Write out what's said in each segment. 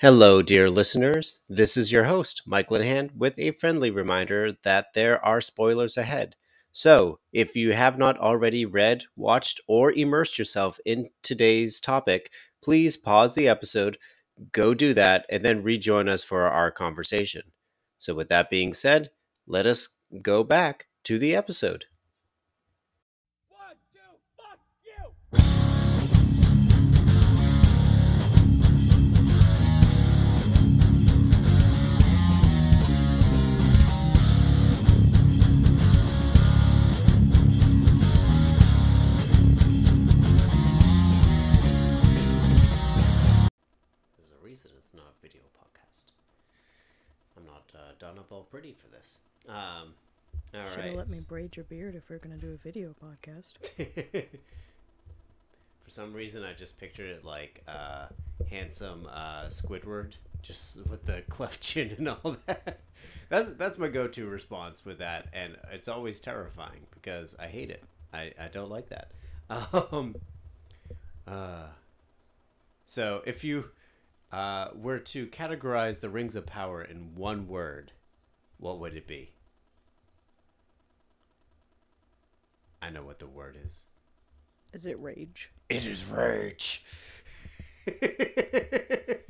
Hello, dear listeners. This is your host, Mike Linehan, with a friendly reminder that there are spoilers ahead. So, if you have not already read, watched, or immersed yourself in today's topic, please pause the episode, go do that, and then rejoin us for our conversation. So, with that being said, let us go back to the episode. Done up all pretty for this. Um, all Should right. have let me braid your beard if we're gonna do a video podcast. For some reason, I just pictured it like uh, handsome uh, Squidward, just with the cleft chin and all that. That's that's my go-to response with that, and it's always terrifying because I hate it. I, I don't like that. Um, uh, so if you uh, were to categorize the Rings of Power in one word, what would it be? I know what the word is. Is it rage? It is rage.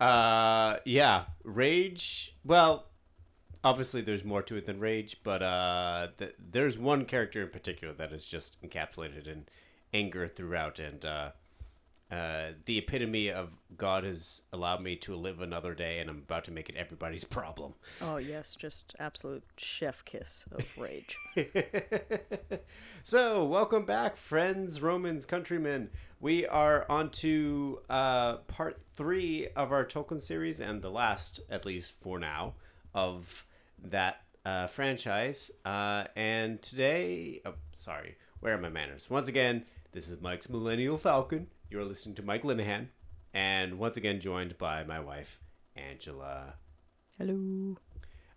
uh, yeah, rage. Well, obviously there's more to it than rage, but uh, th- there's one character in particular that is just encapsulated in anger throughout, and uh, uh, the epitome of God has allowed me to live another day, and I'm about to make it everybody's problem. Oh yes, just absolute chef kiss of rage. so, welcome back, friends, Romans, countrymen. We are on to uh, part three of our Tolkien series, and the last, at least for now, of that uh, franchise. Uh, and today, oh, sorry, where are my manners? Once again, this is Mike's Millennial Falcon. You're listening to Mike Linehan, and once again, joined by my wife, Angela Hello.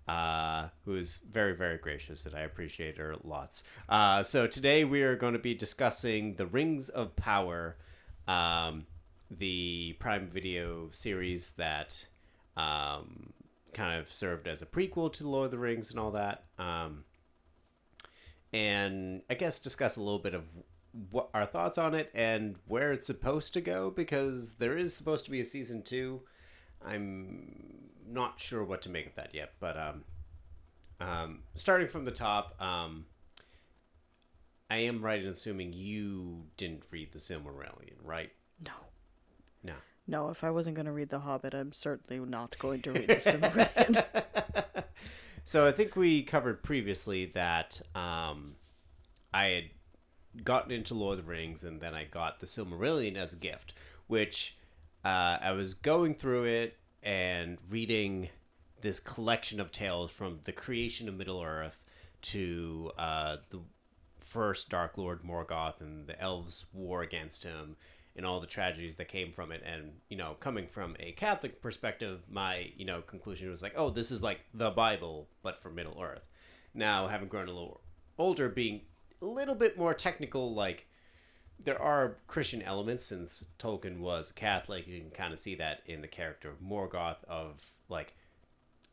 uh, who is very, very gracious, and I appreciate her lots. Uh, so today we are going to be discussing the Rings of Power, um, the Prime Video series that um, kind of served as a prequel to Lord of the Rings and all that. Um, and I guess discuss a little bit of what our thoughts on it and where it's supposed to go because there is supposed to be a season two. I'm not sure what to make of that yet, but um, um, starting from the top, um, I am right in assuming you didn't read the Silmarillion, right? No. No. No, if I wasn't gonna read The Hobbit, I'm certainly not going to read the Silmarillion. So I think we covered previously that um, I had gotten into Lord of the Rings, and then I got the Silmarillion as a gift, which uh, I was going through it and reading this collection of tales from the creation of Middle Earth to uh, the first Dark Lord Morgoth and the elves' war against him and all the tragedies that came from it. And you know coming from a catholic perspective my you know conclusion was like oh this is like the bible but for middle earth. Now having grown a little older being a little bit more technical like there are christian elements since tolkien was catholic you can kind of see that in the character of morgoth of like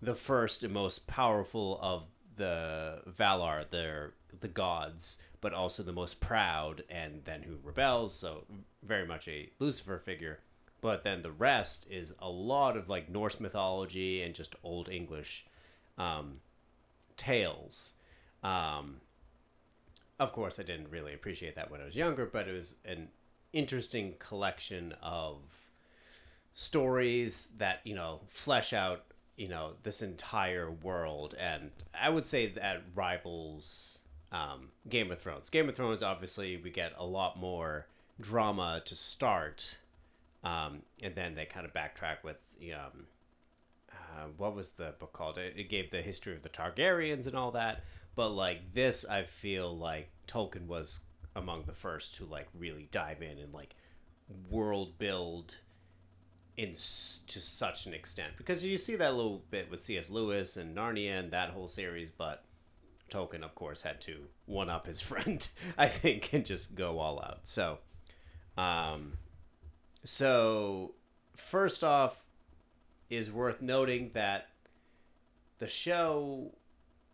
the first and most powerful of the Valar, they're the gods, but also the most proud, and then who rebels. So very much a Lucifer figure. But then the rest is a lot of like Norse mythology and just Old English um, tales. Um, of course, I didn't really appreciate that when I was younger, but it was an interesting collection of stories that you know flesh out you know this entire world and i would say that rivals um, game of thrones game of thrones obviously we get a lot more drama to start um, and then they kind of backtrack with um, uh, what was the book called it, it gave the history of the targaryens and all that but like this i feel like tolkien was among the first to like really dive in and like world build in s- to such an extent because you see that little bit with C.S. Lewis and Narnia and that whole series, but Tolkien, of course, had to one up his friend, I think, and just go all out. So, um, so first off, is worth noting that the show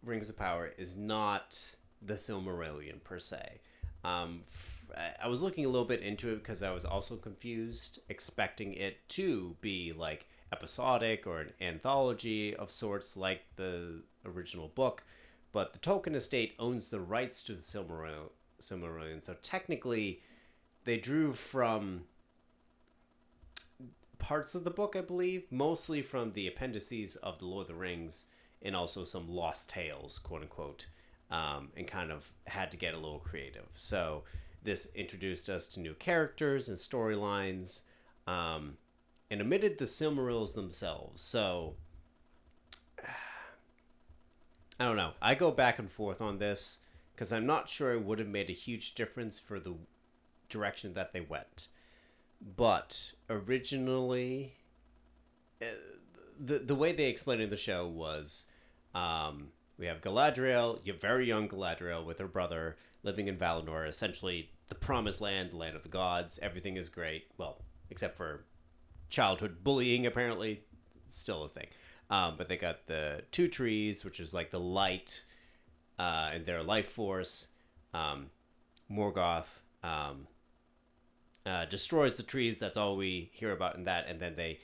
Rings of Power is not the Silmarillion per se. Um, f- I- I was looking a little bit into it because I was also confused, expecting it to be like episodic or an anthology of sorts, like the original book. But the Tolkien estate owns the rights to the Silmarillion, Silmarillion so technically, they drew from parts of the book, I believe, mostly from the appendices of the Lord of the Rings and also some lost tales, quote unquote, um, and kind of had to get a little creative. So this introduced us to new characters and storylines, um, and omitted the Silmarils themselves. So I don't know. I go back and forth on this because I'm not sure it would have made a huge difference for the direction that they went. But originally, uh, the the way they explained in the show was, um, we have Galadriel, a very young Galadriel, with her brother living in Valinor, essentially the promised land, the land of the gods. Everything is great. Well, except for childhood bullying, apparently, still a thing. Um, but they got the two trees, which is like the light uh, and their life force. Um, Morgoth um, uh, destroys the trees. That's all we hear about in that. And then they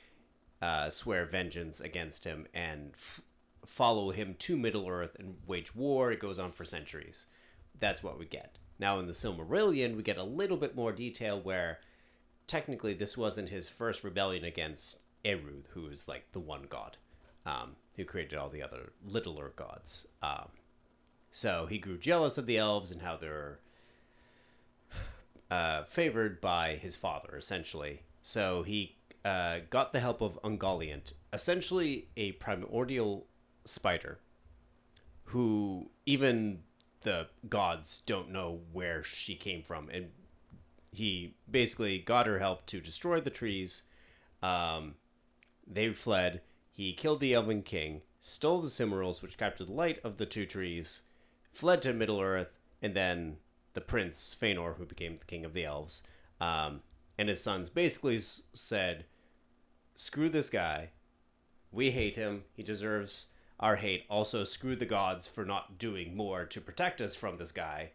uh, swear vengeance against him and f- follow him to Middle Earth and wage war. It goes on for centuries. That's what we get. Now in the Silmarillion, we get a little bit more detail where technically this wasn't his first rebellion against Eru, who is like the one god, um, who created all the other littler gods. Um, so he grew jealous of the elves and how they're uh, favored by his father, essentially. So he uh, got the help of Ungoliant, essentially a primordial spider, who even the gods don't know where she came from, and he basically got her help to destroy the trees. Um, they fled. He killed the Elven King, stole the Silmarils, which captured the light of the two trees, fled to Middle Earth, and then the prince Fëanor, who became the king of the elves, um, and his sons basically s- said, "Screw this guy. We hate him. He deserves our hate. Also, screw the gods for not doing more to protect us from this guy.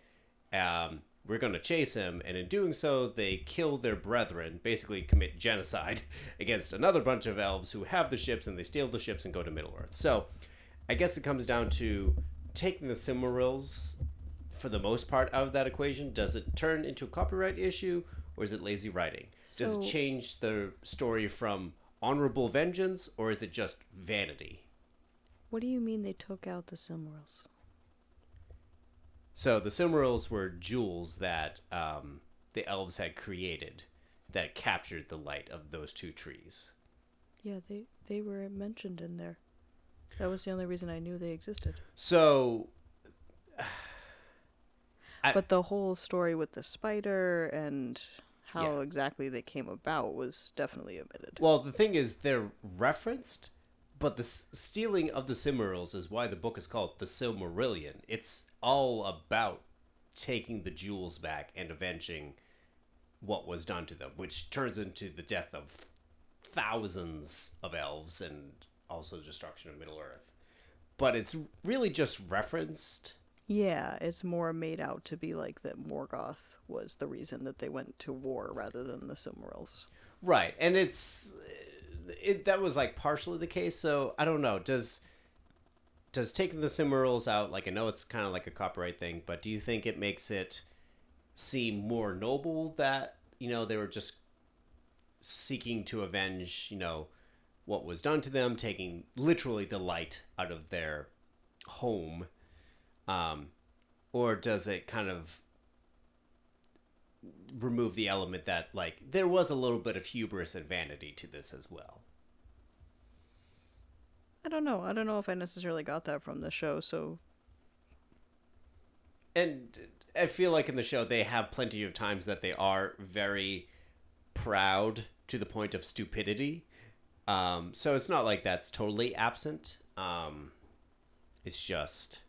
Um, we're going to chase him, and in doing so, they kill their brethren, basically commit genocide against another bunch of elves who have the ships, and they steal the ships and go to Middle Earth. So, I guess it comes down to taking the Silmarils for the most part out of that equation. Does it turn into a copyright issue, or is it lazy writing? Does it change the story from honorable vengeance, or is it just vanity? What do you mean they took out the Silmarils? So the Silmarils were jewels that um, the elves had created that captured the light of those two trees. Yeah, they they were mentioned in there. That was the only reason I knew they existed. So I- but the whole story with the spider and how Yeah. exactly they came about was definitely omitted. Well, the thing is, they're referenced, but the s- stealing of the Silmarils is why the book is called the Silmarillion. It's all about taking the jewels back and avenging what was done to them, which turns into the death of thousands of elves and also the destruction of Middle Earth. But it's really just referenced. Yeah, it's more made out to be like that Morgoth was the reason that they went to war rather than the Silmarils. Right, and it's it that was like partially the case. So I don't know. Does does taking the Silmarils out like I know it's kind of like a copyright thing, but do you think it makes it seem more noble that you know they were just seeking to avenge you know what was done to them, taking literally the light out of their home, um, or does it kind of remove the element that like there was a little bit of hubris and vanity to this as well. I don't know. I don't know if I necessarily got that from the show, so And I feel like in the show they have plenty of times that they are very proud to the point of stupidity. Um, so it's not like that's totally absent. Um, it's just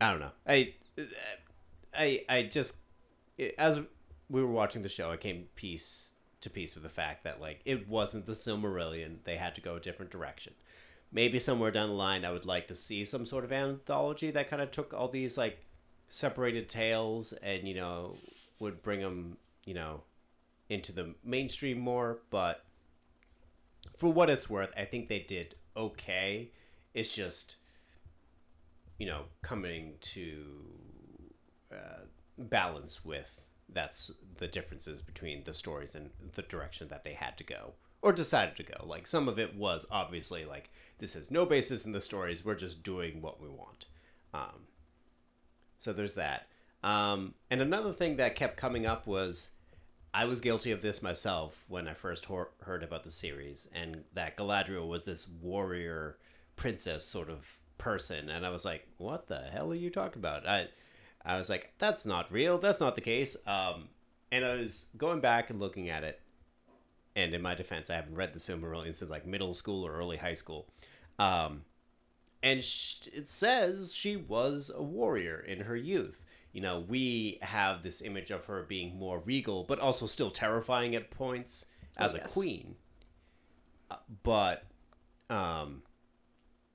I don't know. I I I just as we were watching the show, I came piece to piece with the fact that like it wasn't the Silmarillion. They had to go a different direction. Maybe somewhere down the line, I would like to see some sort of anthology that kind of took all these like separated tales and you know would bring them you know into the mainstream more. But for what it's worth, I think they did okay. It's just you know coming to uh, balance with that's the differences between the stories and the direction that they had to go or decided to go. Like some of it was obviously like this has no basis in the stories. We're just doing what we want. Um, so there's that. Um, and another thing that kept coming up was I was guilty of this myself when I first hor- heard about the series, and that Galadriel was this warrior princess sort of person, and I was like, "What the hell are you talking about?" I, I was like, "That's not real. That's not the case." Um, and I was going back and looking at it, and in my defense, I haven't read the Silmarillion since like middle school or early high school. Um, and sh- it says she was a warrior in her youth. You know, we have this image of her being more regal, but also still terrifying at points as a yes. queen. Uh, but um,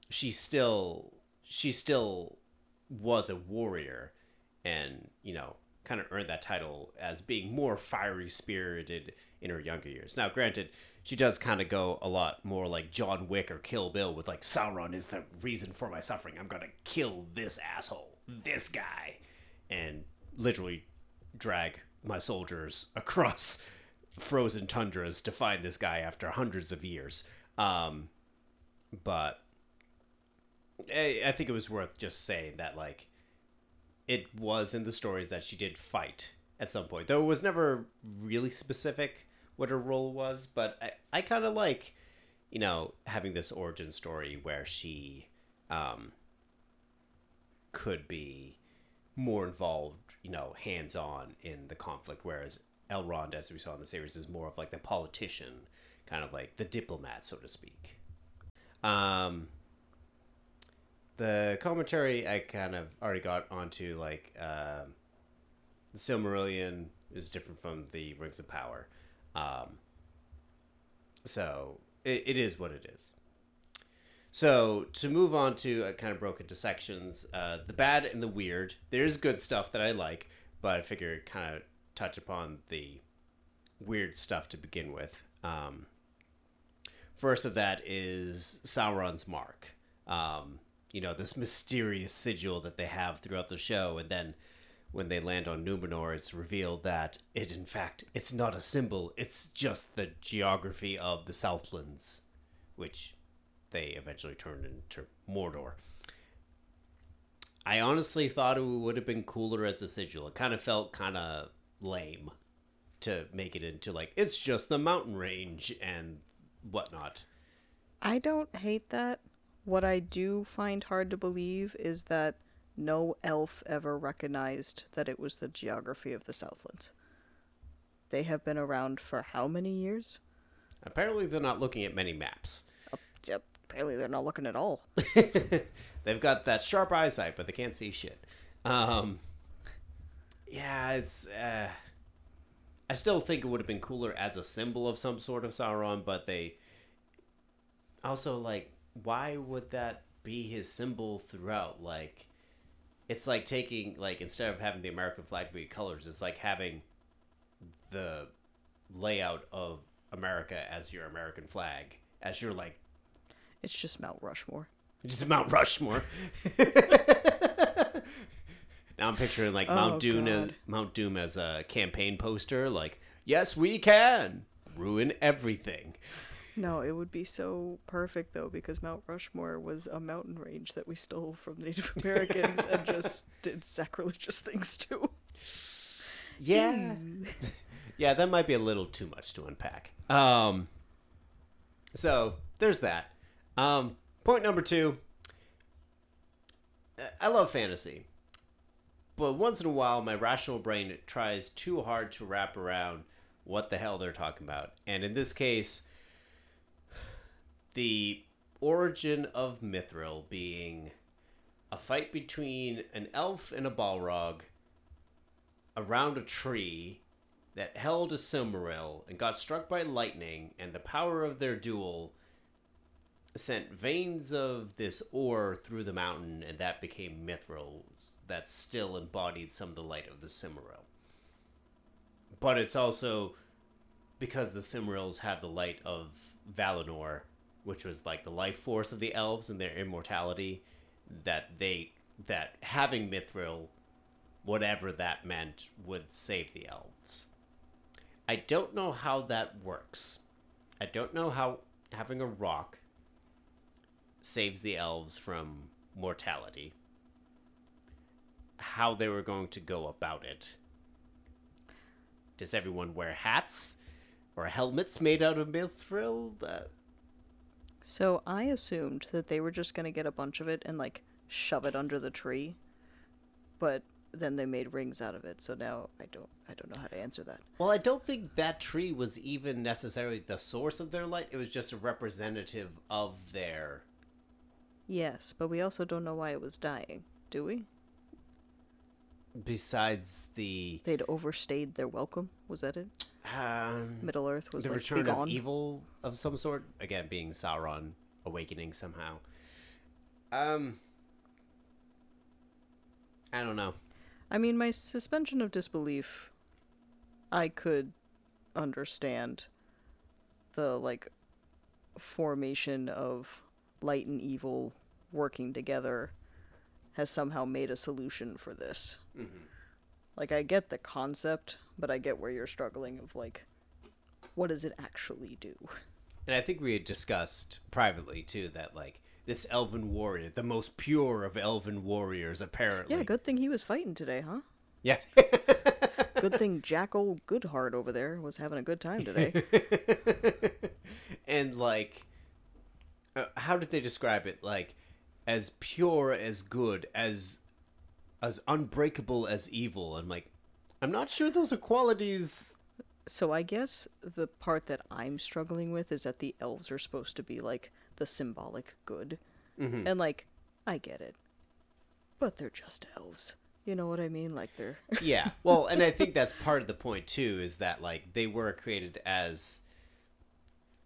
she still she still was a warrior, and you know, kind of earned that title as being more fiery spirited in her younger years. Now, granted, she does kind of go a lot more like John Wick or Kill Bill with like Sauron is the reason for my suffering. I'm gonna kill this asshole, this guy, and literally drag my soldiers across frozen tundras to find this guy after hundreds of years. Um, but I, I think it was worth just saying that like it was in the stories that she did fight at some point, though it was never really specific what her role was. But I, I kind of like, you know, having this origin story where she um, could be more involved, you know, hands on in the conflict, whereas Elrond, as we saw in the series, is more of like the politician, kind of like the diplomat, so to speak. Um, the commentary I kind of already got onto, like um the Silmarillion is different from the Rings of Power, um, so it, it is what it is. So to move on to uh, kind of broke into sections, uh, the bad and the weird. There's good stuff that I like, but I figure kind of touch upon the weird stuff to begin with. Um, first of that is Sauron's mark. Um, you know this mysterious sigil that they have throughout the show, and then when they land on Numenor, it's revealed that it, in fact, it's not a symbol. It's just the geography of the Southlands, which they eventually turned into Mordor. I honestly thought it would have been cooler as a sigil. It kind of felt kind of lame to make it into like it's just the mountain range and whatnot. I don't hate that. What I do find hard to believe is that no elf ever recognized that it was the geography of the Southlands. They have been around for how many years? Apparently, they're not looking at many maps. Apparently they're not looking at all. They've got that sharp eyesight, but they can't see shit. Um, yeah, it's. Uh, I still think it would have been cooler as a symbol of some sort of Sauron, but they. Also, like, why would that be his symbol throughout? Like, it's like taking, like, instead of having the American flag be colors, it's like having the layout of America as your American flag, as your, like, It's just Mount Rushmore. just Mount Rushmore. now I'm picturing like Oh, Mount Doom as Mount Doom as a campaign poster. Like, yes, we can ruin everything. No, it would be so perfect though because Mount Rushmore was a mountain range that we stole from Native Americans and just did sacrilegious things to. Yeah, yeah, that might be a little too much to unpack. Um, so there's that. Um, point number two. uh, I love fantasy, but once in a while, my rational brain tries too hard to wrap around what the hell they're talking about. And in this case, the origin of Mithril being a fight between an elf and a Balrog around a tree that held a Silmaril and got struck by lightning, and the power of their duel sent veins of this ore through the mountain, and that became Mithril that still embodied some of the light of the Silmaril. But it's also because the Silmarils have the light of Valinor, which was like the life force of the elves and their immortality, that they that having Mithril, whatever that meant, would save the elves. I don't know how that works. I don't know how having a rock saves the elves from mortality. How they were going to go about it. Does everyone wear hats or helmets made out of mithril? Uh, So I assumed that they were just gonna get a bunch of it and like shove it under the tree, but then they made rings out of it. So now I don't I don't know how to answer that. well, I don't think that tree was even necessarily the source of their light. It was just a representative of their Yes, but we also don't know why it was dying, do we? Besides the They'd overstayed their welcome. Was that it? um, Middle Earth was the like return of evil of some sort again being sauron awakening somehow um i don't know I mean, my suspension of disbelief, I could understand the like formation of light and evil working together has somehow made a solution for this. Like, I get the concept, but I get where you're struggling of like, what does it actually do? and i think we had discussed privately too that like this elven warrior the most pure of elven warriors apparently Yeah, good thing he was fighting today, huh? yeah Good thing Jack old Goodheart over there was having a good time today. and like uh, how did they describe it like as pure as good as as unbreakable as evil i'm like i'm not sure those are qualities So I guess the part that I'm struggling with is that the elves are supposed to be like the symbolic good. Mm-hmm. And like I get it. But they're just elves. You know what I mean? Like they're yeah well and i think that's part of the point too is that like they were created as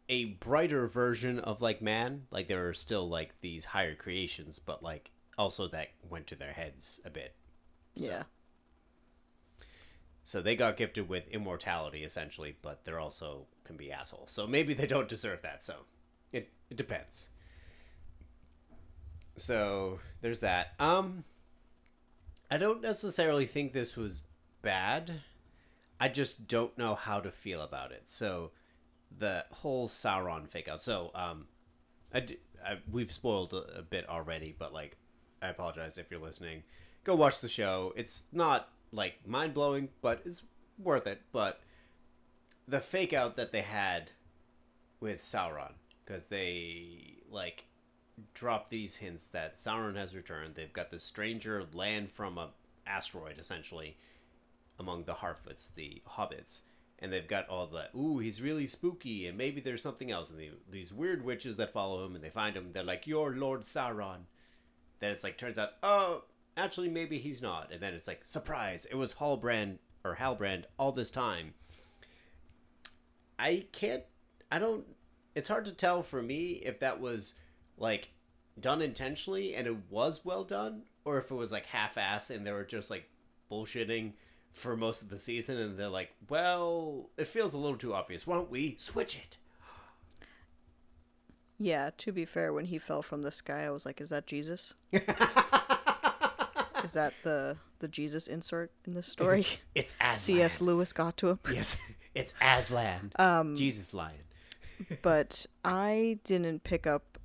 a brighter version of like man like there are still like these higher creations but like also that went to their heads a bit yeah. So they got gifted with immortality essentially, but they're also can be assholes. So maybe they don't deserve that. So it it depends. So there's that. Um I don't necessarily think this was bad. I just don't know how to feel about it. So the whole Sauron fake out. So um I, d- I we've spoiled a, a bit already, but like I apologize if you're listening. Go watch the show. It's not like mind blowing, but it's worth it. But the fake out that they had with Sauron, because they like drop these hints that Sauron has returned. They've got this stranger land from a asteroid essentially among the Harfoots, the hobbits. And they've got all the, ooh, he's really spooky, and maybe there's something else. And the, these weird witches that follow him, and they find him, they're like, you're Lord Sauron. Then it's like, turns out, oh, actually, maybe he's not. And then it's like, surprise, it was Halbrand, or Halbrand, all this time. I can't, I don't, it's hard to tell for me if that was, like, done intentionally and it was well done, or if it was, like, half-ass and they were just, like, bullshitting for most of the season and they're like, well, it feels a little too obvious. Why don't we switch it? Yeah, to be fair, when he fell from the sky, I was like, is that Jesus? is that the the Jesus insert in this story? It's Aslan. C.S. Lewis got to him. Yes, it's Aslan. Um, Jesus Lion. but I didn't pick up.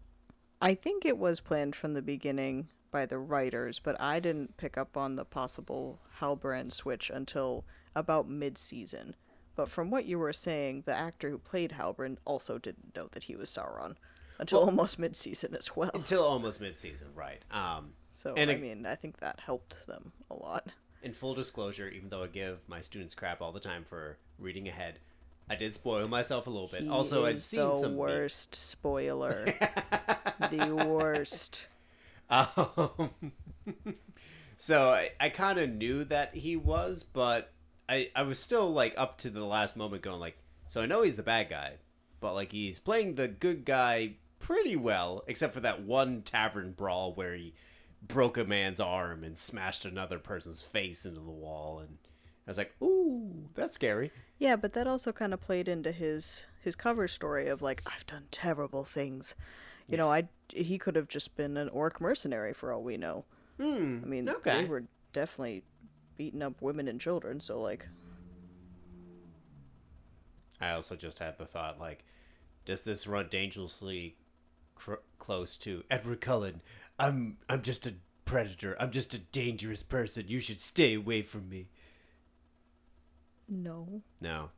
I think it was planned from the beginning by the writers, but I didn't pick up on the possible Halbrand switch until about mid-season. But from what you were saying, the actor who played Halbrand also didn't know that he was Sauron until almost mid-season as well. Until almost mid-season, right? Um, So and I it- mean, I think that helped them a lot. in full disclosure, even though I give my students crap all the time for reading ahead, I did spoil myself a little bit. He also, I've seen the some. worst spoiler. the worst. Um, so I, I kind of knew that he was, but I I was still like up to the last moment going like, so I know he's the bad guy, but like he's playing the good guy pretty well, except for that one tavern brawl where he broke a man's arm and smashed another person's face into the wall, and I was like, ooh, that's scary. Yeah, but that also kind of played into his his cover story of like I've done terrible things. You know, I he could have just been an orc mercenary for all we know. Hmm. I mean, okay. they were definitely beating up women and children, so like I also just had the thought like, does this run dangerously cr- close to Edward Cullen? I'm I'm just a predator. I'm just a dangerous person. You should stay away from me. no, No,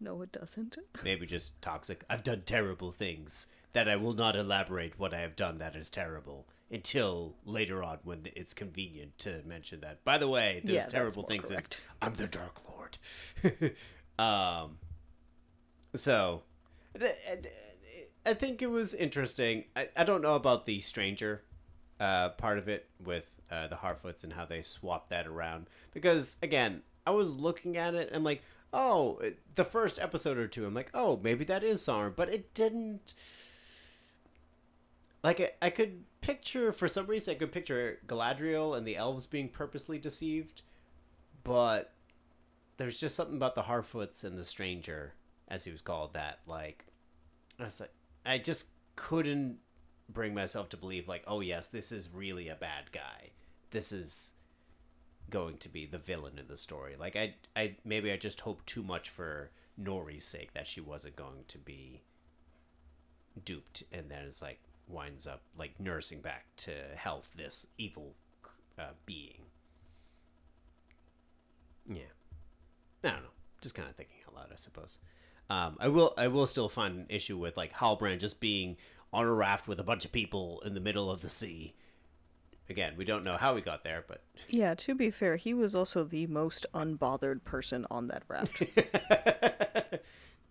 no, it doesn't. maybe just toxic. I've done terrible things that I will not elaborate what I have done that is terrible until later on when it's convenient to mention that. By the way, those Yeah, terrible things is. I'm the Dark Lord. um, so I think it was interesting. I, I don't know about the stranger uh, part of it with uh, the Harfoots and how they swapped that around because again, I was looking at it and I'm like, oh, the first episode or two, I'm like, oh, maybe that is Sauron, but it didn't. Like I, I could picture for some reason I could picture Galadriel and the elves being purposely deceived, but there's just something about the Harfoots and the stranger, as he was called, that like I was like I just couldn't bring myself to believe like, oh yes, this is really a bad guy. This is going to be the villain in the story. Like I I maybe I just hoped too much for Nori's sake that she wasn't going to be duped and then it's like winds up like nursing back to health this evil uh, being. Yeah. I don't know. Just kind of thinking out loud, I suppose. Um, I will. I will still find an issue with like Halbrand just being on a raft with a bunch of people in the middle of the sea. Again, we don't know how he got there, but Yeah, to be fair, he was also the most unbothered person on that raft.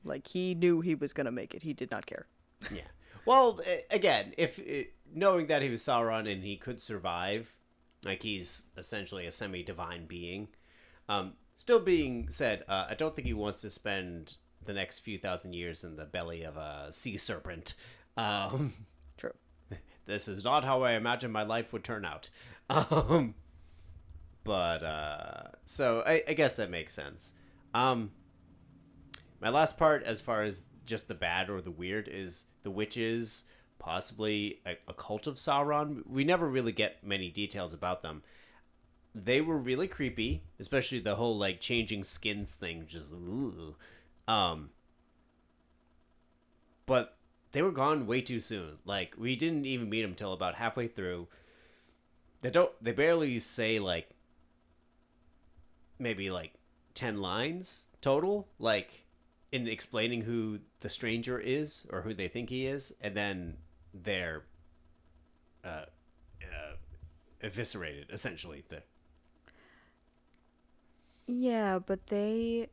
like he knew he was gonna make it. He did not care. yeah. Well, again, if it, knowing that he was Sauron and he could survive, like he's essentially a semi-divine being. Um, still being said, uh, I don't think he wants to spend the next few thousand years in the belly of a sea serpent. Um, True. this is not how I imagined my life would turn out. Um, but uh, so I, I guess that makes sense. Um, my last part, as far as just the bad or the weird, is the witches, possibly a, a cult of Sauron. We never really get many details about them. They were really creepy, especially the whole like changing skins thing. Just ooh. um, but they were gone way too soon. Like we didn't even meet them till about halfway through. They don't. They barely say like maybe like ten lines total, like in explaining who the stranger is or who they think he is, and then they're uh, uh, eviscerated essentially. The Yeah, but they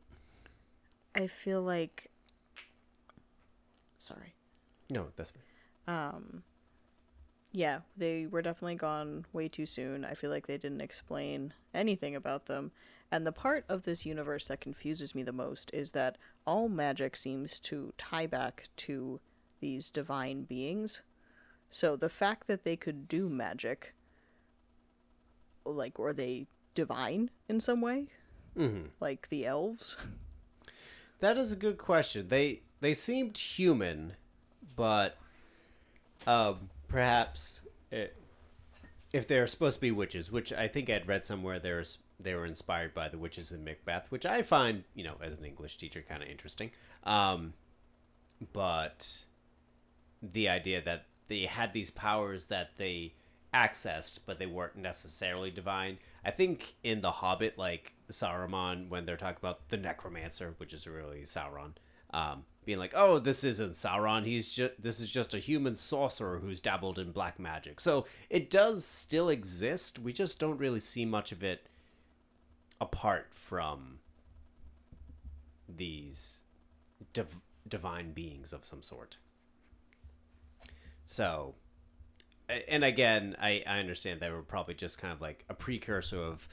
I feel like sorry. no, that's Um yeah, they were definitely gone way too soon. I feel like they didn't explain anything about them. And the part of this universe that confuses me the most is that all magic seems to tie back to these divine beings. So the fact that they could do magic, like, were they divine in some way? Mhm. Like the elves? That is a good question. They they seemed human, but um, perhaps eh, if they're supposed to be witches, which I think I'd read somewhere, there's they were inspired by the witches in Macbeth, which I find you know as an English teacher kind of interesting. Um, but the idea that they had these powers that they accessed, but they weren't necessarily divine. I think in The Hobbit, like Saruman, when they're talking about the Necromancer, which is really Sauron, um, being like, "Oh, this isn't Sauron. He's just this is just a human sorcerer who's dabbled in black magic." So it does still exist. We just don't really see much of it apart from these div- divine beings of some sort. So, and again, I, I understand they were probably just kind of like a precursor of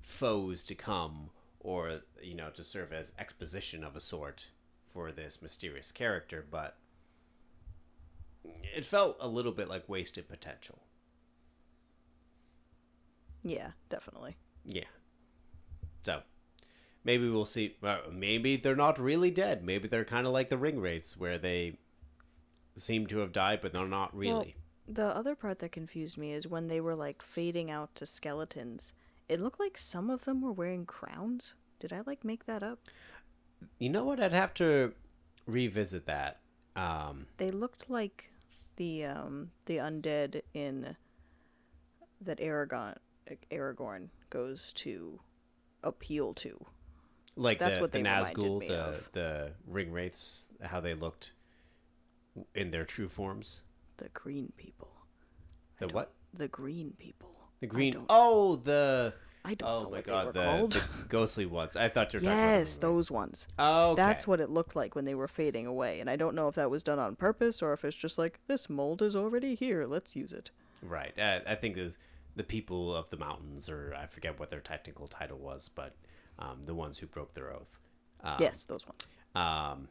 foes to come or you know to serve as exposition of a sort for this mysterious character, but it felt a little bit like wasted potential. Yeah, definitely. Yeah. So maybe we'll see. well, Maybe they're not really dead. Maybe they're kind of like the ring wraiths, where they seem to have died, but they're not really. The other part that confused me is when they were like fading out to skeletons. It looked like some of them were wearing crowns. Did I like make that up? you know what? I'd have to revisit that. Um, They looked like the um the undead in that Aragon Aragorn goes to appeal to. like That's the, what the Nazgul, the of. the ring wraiths, how they looked in their true forms. The green people. The what? The green people. The green. Oh, the. I don't Oh know my god, they the, the ghostly ones. I thought you were talking about. yes, ring those ones. Oh, okay. That's what it looked like when they were fading away, and I don't know if that was done on purpose or if it's just like this mold is already here, let's use it. Right. Uh, I think was the people of the mountains, or I forget what their technical title was, but um, the ones who broke their oath. Um, yes, those ones. Um,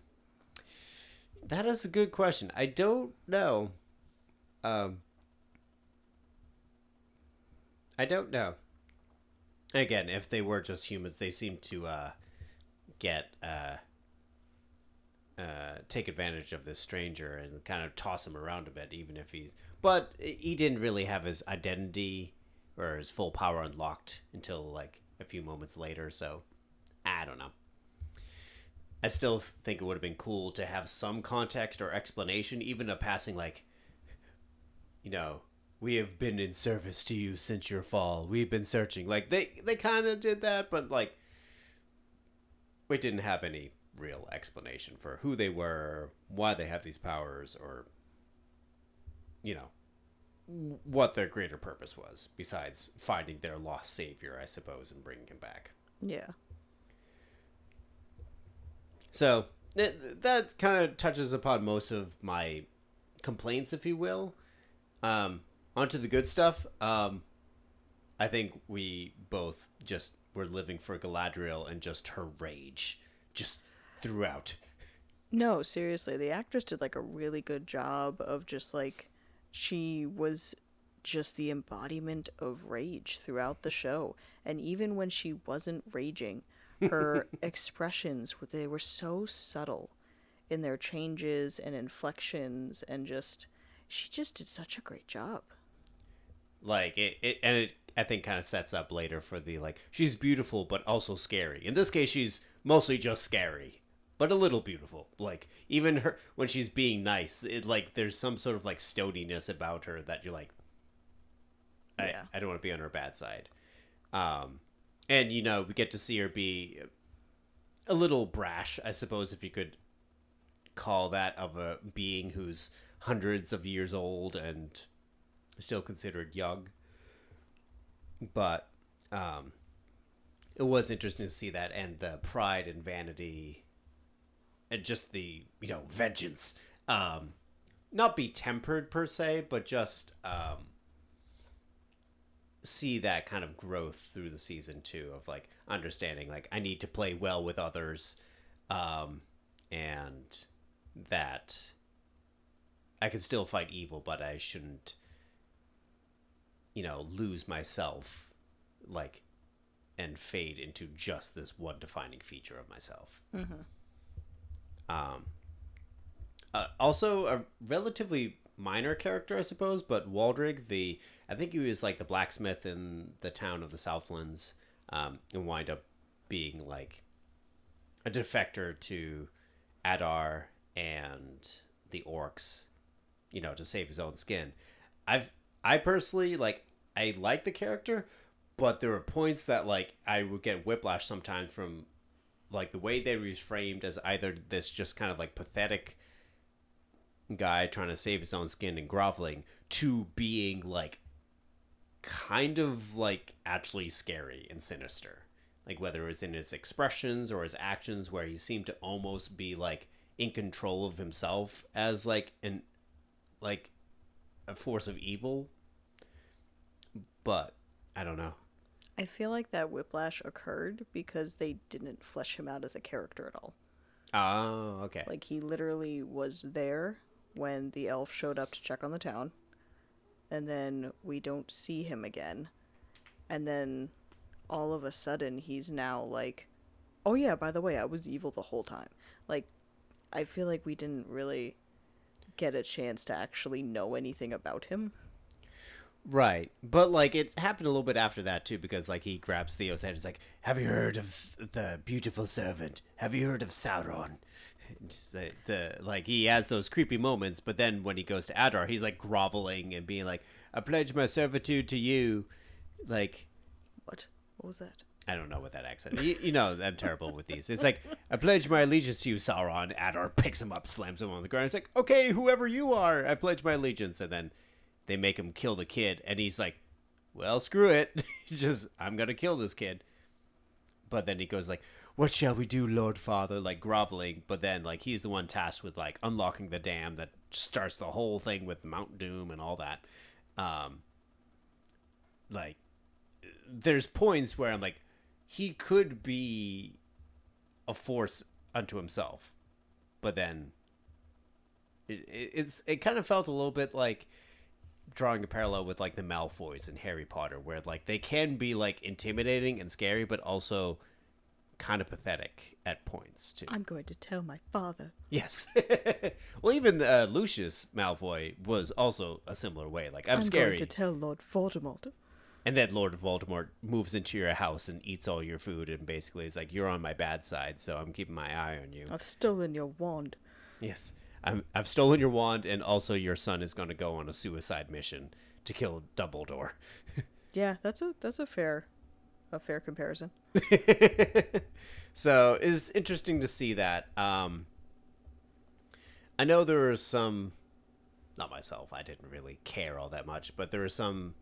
that is a good question. I don't know. Um, I don't know. Again, if they were just humans, they seem to uh, get uh, uh, take advantage of this stranger and kind of toss him around a bit, even if he's. But he didn't really have his identity or his full power unlocked until like a few moments later. So I don't know. I still think it would have been cool to have some context or explanation, even a passing like, you know, we have been in service to you since your fall. We've been searching. Like they they kind of did that, but like we didn't have any real explanation for who they were, why they have these powers, or you know what their greater purpose was besides finding their lost savior, I suppose, and bringing him back. Yeah. So that, that kind of touches upon most of my complaints, if you will. Um, onto the good stuff. Um, I think we both just were living for Galadriel and just her rage, just throughout. No, seriously, the actress did like a really good job of just like she was just the embodiment of rage throughout the show. And even when she wasn't raging, her expressions they were so subtle in their changes and inflections and just she just did such a great job. Like it, it and it I think kind of sets up later for the like she's beautiful but also scary. In this case, she's mostly just scary, but a little beautiful. Like even her when she's being nice, it like there's some sort of like stoniness about her that you're like, I, Yeah. I don't want to be on her bad side. Um, and you know we get to see her be a little brash, I suppose, if you could call that of a being who's hundreds of years old and still considered young. But um, it was interesting to see that and the pride and vanity and just the, you know, vengeance um, not be tempered per se, but just um, see that kind of growth through the season too of like understanding like I need to play well with others um, and that I can still fight evil, but I shouldn't, you know, lose myself, like, and fade into just this one defining feature of myself. Um. Uh, also, a relatively minor character, I suppose, but Waldreg, the I think he was like the blacksmith in the town of the Southlands, um, and wind up being like a defector to Adar and the orcs, you know, to save his own skin. I've I personally like I like the character, but there were points that like I would get whiplash sometimes from like the way they was framed as either this just kind of like pathetic guy trying to save his own skin and groveling to being like kind of like actually scary and sinister. Like whether it was in his expressions or his actions where he seemed to almost be like in control of himself as like an like a force of evil. But i don't know I feel like that whiplash occurred because they didn't flesh him out as a character at all. Oh, okay. Like he literally was there when the elf showed up to check on the town, and then we don't see him again, and then all of a sudden he's now like, "Oh yeah, by the way, I was evil the whole time." Like, I feel like we didn't really get a chance to actually know anything about him. Right. But like it happened a little bit after that too because like he grabs Theo's head. He's like, "Have you heard of the beautiful servant? Have you heard of Sauron?" The, the like he has those creepy moments, but then when he goes to Adar, he's like groveling and being like, "I pledge my servitude to you." Like What? What was that? I don't know what that accent. You, you know, I'm terrible with these. It's like I pledge my allegiance to you, Sauron. Adar picks him up, slams him on the ground. It's like, okay, whoever you are, I pledge my allegiance. And then they make him kill the kid, and he's like, well, screw it. he's just, I'm gonna kill this kid. But then he goes like, what shall we do, Lord Father? Like groveling. But then like he's the one tasked with like unlocking the dam that starts the whole thing with Mount Doom and all that. Um, like there's points where I'm like, he could be a force unto himself, but then it, it, it's it kind of felt a little bit like drawing a parallel with like the Malfoys in Harry Potter, where like they can be like intimidating and scary, but also kind of pathetic at points too. I'm going to tell my father. Yes. well, even uh, Lucius Malfoy was also a similar way. Like I'm, I'm scary, to tell Lord Voldemort. and then Lord Voldemort moves into your house and eats all your food, and basically is like, "You're on my bad side, so I'm keeping my eye on you." I've stolen your wand. Yes, I'm, I've stolen your wand, and also your son is going to go on a suicide mission to kill Dumbledore. Yeah, that's a that's a fair a fair comparison. so it's interesting to see that. Um, I know there were some, not myself, I didn't really care all that much, but there were some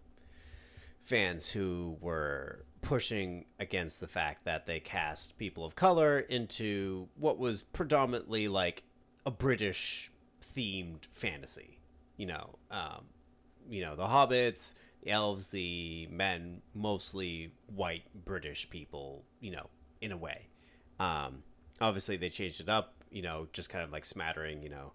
fans who were pushing against the fact that they cast people of color into what was predominantly like a British themed fantasy. You know, um, you know the hobbits, the elves, the men, mostly white British people. You know, in a way. Um, obviously, they changed it up. You know, just kind of like smattering. You know,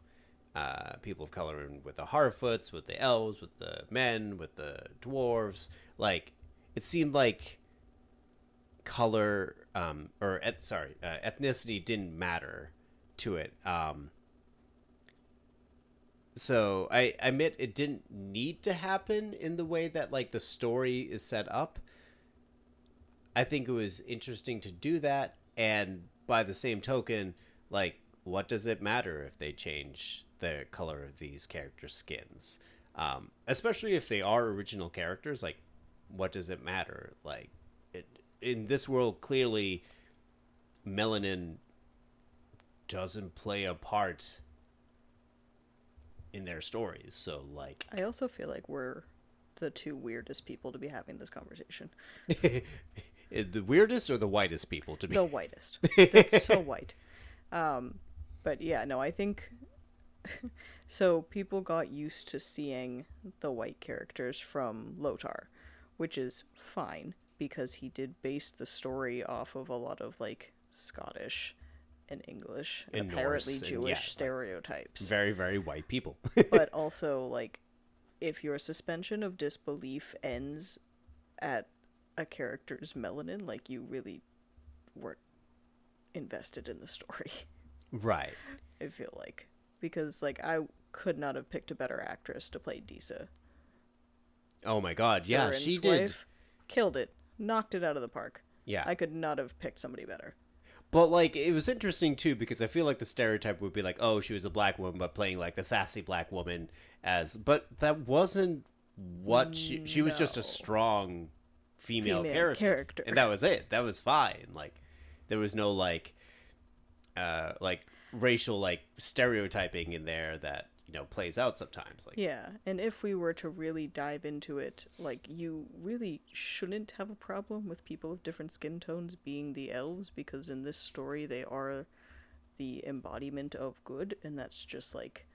uh, people of color with the Harfoots, with the elves, with the men, with the dwarves. Like, it seemed like color um, or et- sorry, uh, ethnicity didn't matter to it. Um, so I, I admit it didn't need to happen in the way that like the story is set up. I think it was interesting to do that, and by the same token, like, what does it matter if they change the color of these characters' skins? Um, especially if they are original characters, like, what does it matter? Like, it, in this world, clearly, melanin doesn't play a part in their stories. So, like, I also feel like we're the two weirdest people to be having this conversation. the weirdest or the whitest people to be. The whitest. That's so white. Um, but yeah, no, I think so. People got used to seeing the white characters from LOTR, which is fine because he did base the story off of a lot of like Scottish and English and And apparently Norse and- Jewish yeah, stereotypes. Very, very white people. but also like if your suspension of disbelief ends at a character's melanin like you really weren't invested in the story right. i feel like because like i could not have picked a better actress to play disa Oh my god. Yeah, Durin's she did. wife. killed it knocked it out of the park Yeah. i could not have picked somebody better But like it was interesting too because I feel like the stereotype would be like, oh, she was a black woman, but playing like the sassy black woman as, but that wasn't what she. She was just a strong female, Female character, character. and that was it. That was fine. Like there was no like, uh, like racial like stereotyping in there that you know plays out sometimes. Like Yeah, and if we were to really dive into it, like you really shouldn't have a problem with people of different skin tones being the elves because in this story they are the embodiment of good and that's just like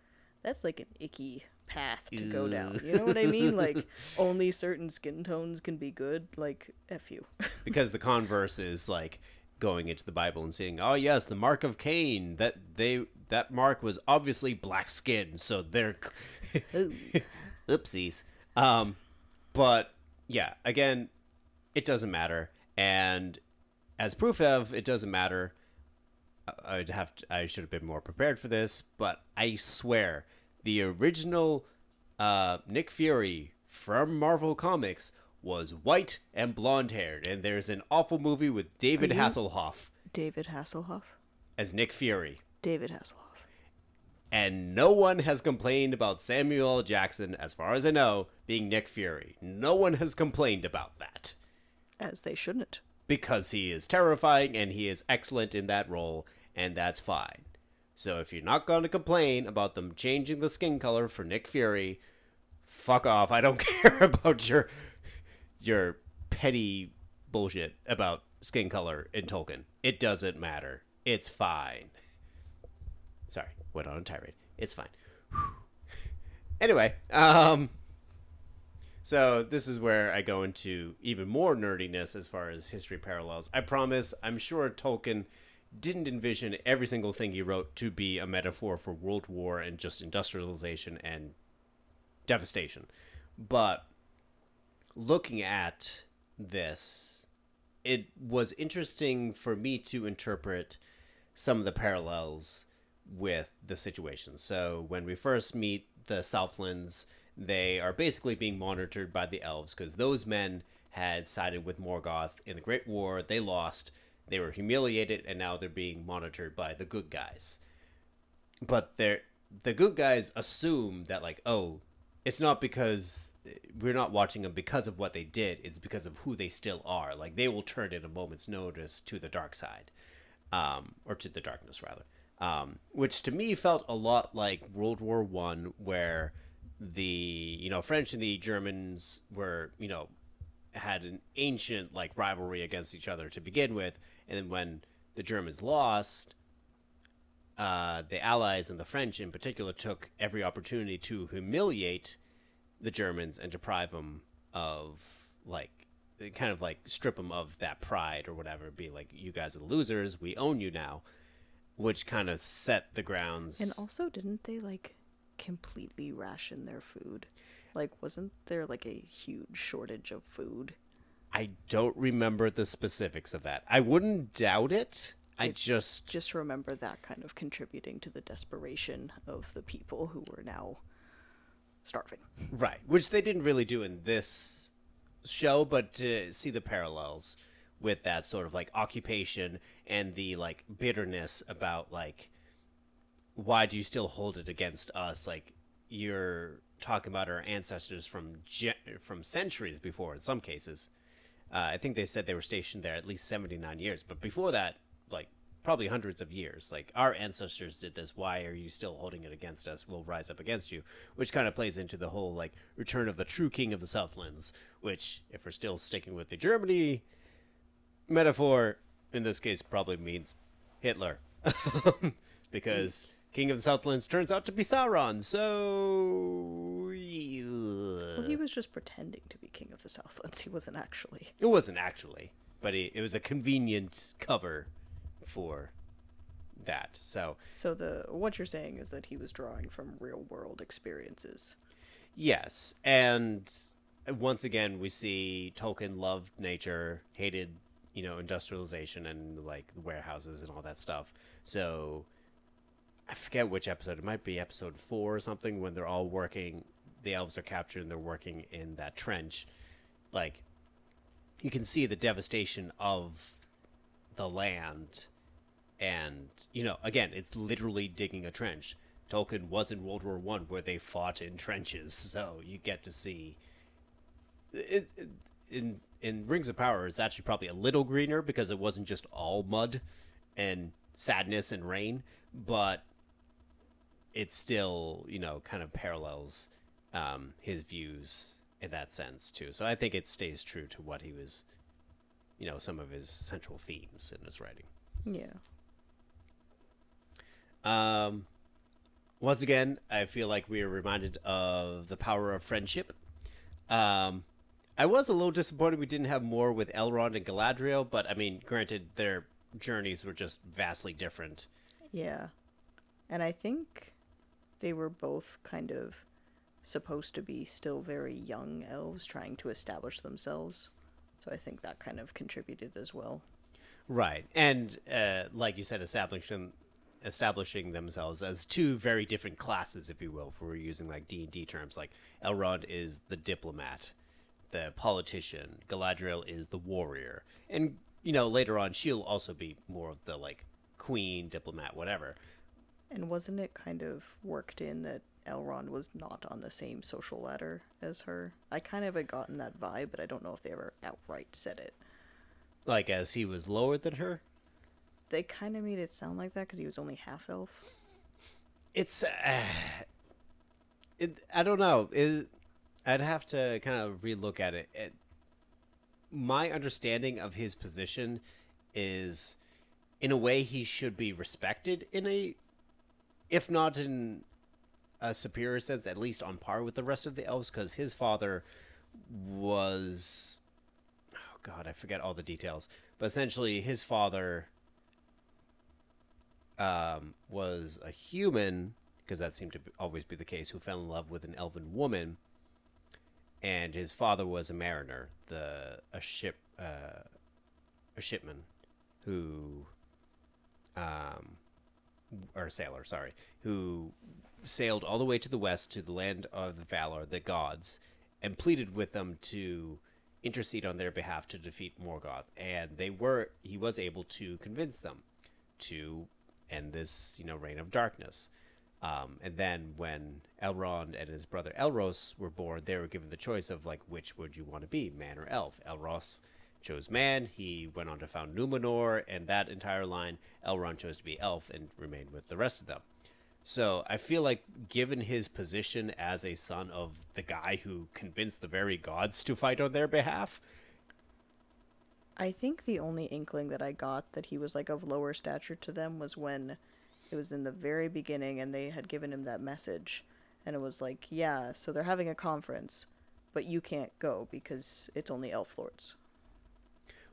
that's like an icky path to go down. You know what I mean? Like only certain skin tones can be good. Like f you. because the converse is like going into the Bible and saying, "Oh yes, the mark of Cain. That they that mark was obviously black skin, so they're oopsies." Um, but yeah, again, it doesn't matter, and as proof of it doesn't matter. I- I'd have to, I should have been more prepared for this, but I swear the original uh, Nick Fury from Marvel Comics was white and blonde haired, and there's an awful movie with David Hasselhoff David Hasselhoff. as Nick Fury. David Hasselhoff. And no one has complained about Samuel L. Jackson, as far as I know, being Nick Fury. No one has complained about that. As they shouldn't. because he is terrifying and he is excellent in that role, and that's fine. So if you're not going to complain about them changing the skin color for Nick Fury, fuck off. I don't care about your your petty bullshit about skin color in Tolkien. It doesn't matter. It's fine. Sorry, went on a tirade. It's fine. anyway, um so this is where I go into even more nerdiness as far as history parallels. I promise, I'm sure Tolkien didn't envision every single thing he wrote to be a metaphor for world war and just industrialization and devastation. But looking at this, it was interesting for me to interpret some of the parallels with the situation. So when we first meet the Southlands, they are basically being monitored by the elves because those men had sided with Morgoth in the Great War. They lost. They were humiliated, and now they're being monitored by the good guys. But they're the good guys assume that like, oh, it's not because we're not watching them because of what they did. It's because of who they still are. Like they will turn in a moment's notice to the dark side, um, or to the darkness rather. Um, which to me felt a lot like World War One, where the you know French and the Germans were you know had an ancient like rivalry against each other to begin with, and then when the Germans lost, uh, the Allies and the French in particular took every opportunity to humiliate the Germans and deprive them of like kind of like strip them of that pride or whatever, be like you guys are the losers, we own you now, which kind of set the grounds. And also, didn't they like completely ration their food? Like, wasn't there like a huge shortage of food? I don't remember the specifics of that. I wouldn't doubt it. I just Just remember that kind of contributing to the desperation of the people who were now starving. Right, which they didn't really do in this show, but to see the parallels with that sort of like occupation and the like bitterness about like why do you still hold it against us? Like you're talking about our ancestors from ge- from centuries before in some cases. Uh, I think they said they were stationed there at least 79 years, but before that, like probably hundreds of years. Like our ancestors did this. Why are you still holding it against us? We'll rise up against you, which kind of plays into the whole like return of the true king of the Southlands. Which, if we're still sticking with the Germany metaphor, in this case, probably means Hitler, because king of the Southlands turns out to be Sauron. So. Well, he was just pretending to be king of the Southlands. He wasn't actually. It wasn't actually, but it, it was a convenient cover for that. So, So the what you're saying is that he was drawing from real world experiences. yes. And once again, we see Tolkien loved nature, hated, you know, industrialization and like warehouses and all that stuff. So, I forget which episode. It might be episode four or something when they're all working. The elves are captured and they're working in that trench. Like, you can see the devastation of the land and you know again it's literally digging a trench tolkien was in world war one where they fought in trenches so you get to see it, it- in in rings of power it's actually probably a little greener because it wasn't just all mud and sadness and rain but it still you know kind of parallels um, his views in that sense too so i think it stays true to what he was you know some of his central themes in his writing Yeah. um, once again, I feel like we are reminded of the power of friendship. Um, I was a little disappointed we didn't have more with Elrond and Galadriel, but I mean, granted, their journeys were just vastly different. Yeah. And I think they were both kind of supposed to be still very young elves trying to establish themselves. So I think that kind of contributed as well. Right, and uh, like you said, establishing establishing themselves as two very different classes, if you will, if we're using like D and D terms. Like Elrond is the diplomat, the politician. Galadriel is the warrior, and you know later on she'll also be more of the like queen, diplomat, whatever. And wasn't it kind of worked in that Elrond was not on the same social ladder as her? I kind of had gotten that vibe, but I don't know if they ever outright said it. Like as he was lower than her. They kind of made it sound like that because he was only half elf. It's uh, it, I don't know. It, I'd have to kind of relook at it. it. My understanding of his position is, in a way, he should be respected in a, if not in a superior sense, at least on par with the rest of the elves, because his father was, oh god, I forget all the details, but essentially his father um, was a human, because that seemed to always be the case, who fell in love with an elven woman, and his father was a mariner, the a ship uh, a shipman, who, um, or a sailor, sorry, who sailed all the way to the west to the land of the Valar, the gods, and pleaded with them to intercede on their behalf to defeat Morgoth, and they were he was able to convince them to end this, you know, reign of darkness. Um, and then when Elrond and his brother Elros were born, they were given the choice of like which would you want to be, man or elf. Elros chose man. He went on to found Numenor, and that entire line, Elrond chose to be elf and remained with the rest of them. So I feel like, given his position as a son of the guy who convinced the very gods to fight on their behalf, I think the only inkling that I got that he was like of lower stature to them was when it was in the very beginning and they had given him that message. And it was like, yeah, so they're having a conference, but you can't go because it's only elf lords.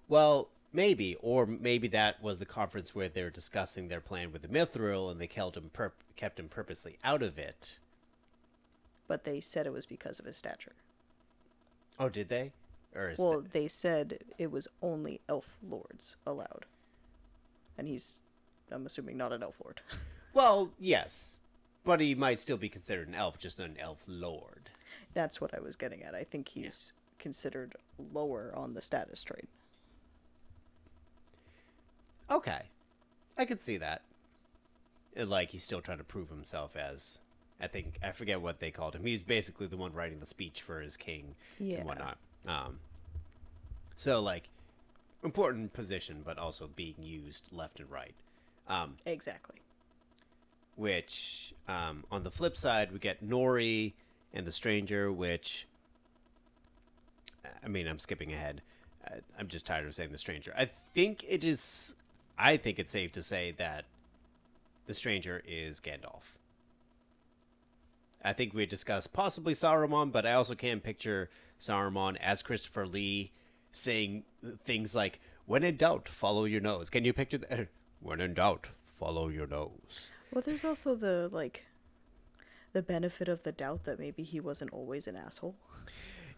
Well, maybe, or maybe that was the conference where they were discussing their plan with the Mithril, and they kept him pur- kept him purposely out of it. But they said it was because of his stature. Oh, did they? Or is Well, they said it was only elf lords allowed. And he's, I'm assuming, not an elf lord. well, yes, but he might still be considered an elf, just not an elf lord. That's what I was getting at. I think he's considered lower on the status trade. Okay, I could see that. Like he's still trying to prove himself as. I think I forget what they called him. He's basically the one writing the speech for his king Yeah. and whatnot. Um, so like important position, but also being used left and right. Um, Exactly. which um, on the flip side we get Nori and the Stranger, which I mean I'm skipping ahead. I'm just tired of saying the Stranger. I think it is. I think it's safe to say that the Stranger is Gandalf. I think we discussed possibly Saruman, but I also can picture Saruman as Christopher Lee saying things like, "When in doubt, follow your nose." Can you picture that? When in doubt, follow your nose. Well, there's also the like the benefit of the doubt that maybe he wasn't always an asshole.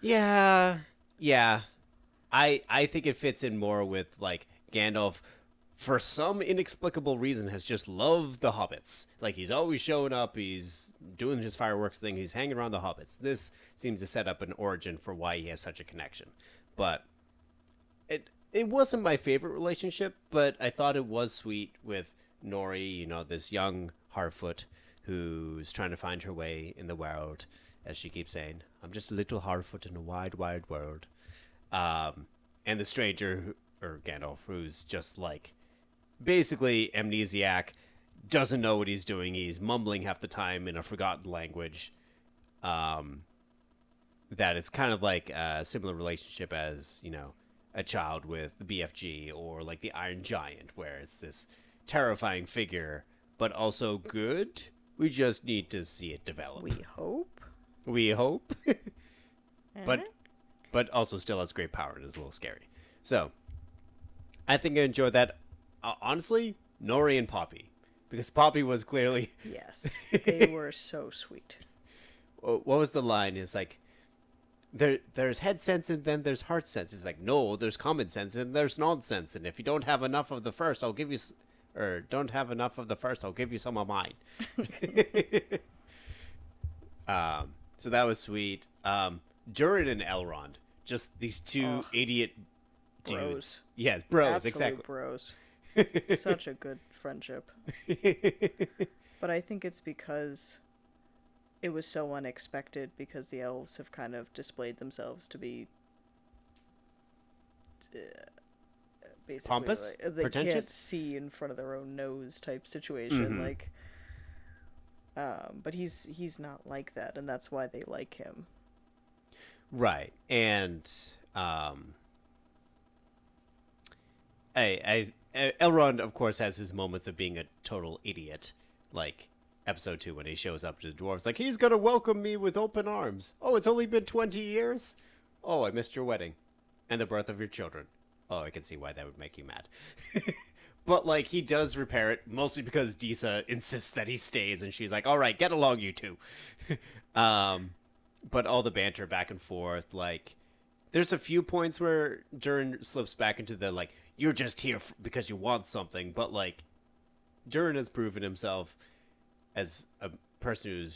Yeah, yeah. I I think it fits in more with like Gandalf. For some inexplicable reason, has just loved the hobbits. Like he's always showing up. He's doing his fireworks thing. He's hanging around the hobbits. This seems to set up an origin for why he has such a connection. But it it wasn't my favorite relationship, but I thought it was sweet with Nori. You know, this young Harfoot who's trying to find her way in the world, as she keeps saying. I'm just a little Harfoot in a wide, wide world. Um, and the stranger, or Gandalf, who's just like basically amnesiac, doesn't know what he's doing. He's mumbling half the time in a forgotten language. Um, that it's kind of like a similar relationship as you know a child with the BFG or like the Iron Giant, where it's this terrifying figure, but also good We just need to see it develop. We hope. We hope. but Uh-huh. but also still has great power and is a little scary. So I think I enjoyed that. Uh, honestly, Nori and Poppy, because Poppy was clearly Yes, they were so sweet. what was the line? Is like there there's head sense and then there's heart sense. It's like no, there's common sense and there's nonsense. And if you don't have enough of the first, I'll give you. S- or don't have enough of the first, I'll give you some of mine. um, so that was sweet. Um, Durin and Elrond, just these two Ugh. idiot Bros. dudes. Yes, bros, Absolute exactly. bros. Such a good friendship. But I think it's because it was so unexpected because the elves have kind of displayed themselves to be uh, basically Pompous? like, they can't see in front of their own nose type situation Mhm. like um but he's he's not like that and that's why they like him Right. And um I I Elrond of course has his moments of being a total idiot. Like episode 2 when he shows up to the dwarves like he's to welcome me with open arms. Oh, it's only been 20 years. Oh, I missed your wedding and the birth of your children. Oh, I can see why that would make you mad. but like he does repair it mostly because Disa insists that he stays and she's like, "All right, get along you two." um but all the banter back and forth like there's a few points where Durin slips back into the like you're just here because you want something but like Durin has proven himself as a person who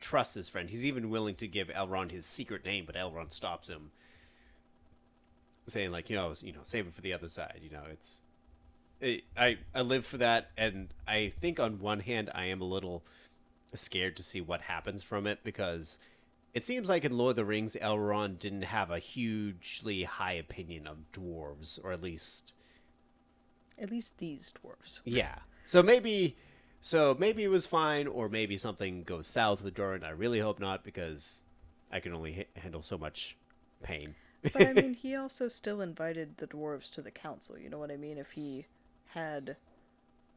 trusts his friend he's even willing to give Elrond his secret name but Elrond stops him saying like you know you know save it for the other side you know it's it, I I live for that and I think on one hand I am a little scared to see what happens from it because it seems like in Lord of the Rings, Elrond didn't have a hugely high opinion of dwarves, or at least, at least these dwarves yeah. So maybe, so maybe it was fine, or maybe something goes south with Durin. I really hope not, because I can only handle so much pain. but I mean, he also still invited the dwarves to the council. You know what I mean? If he had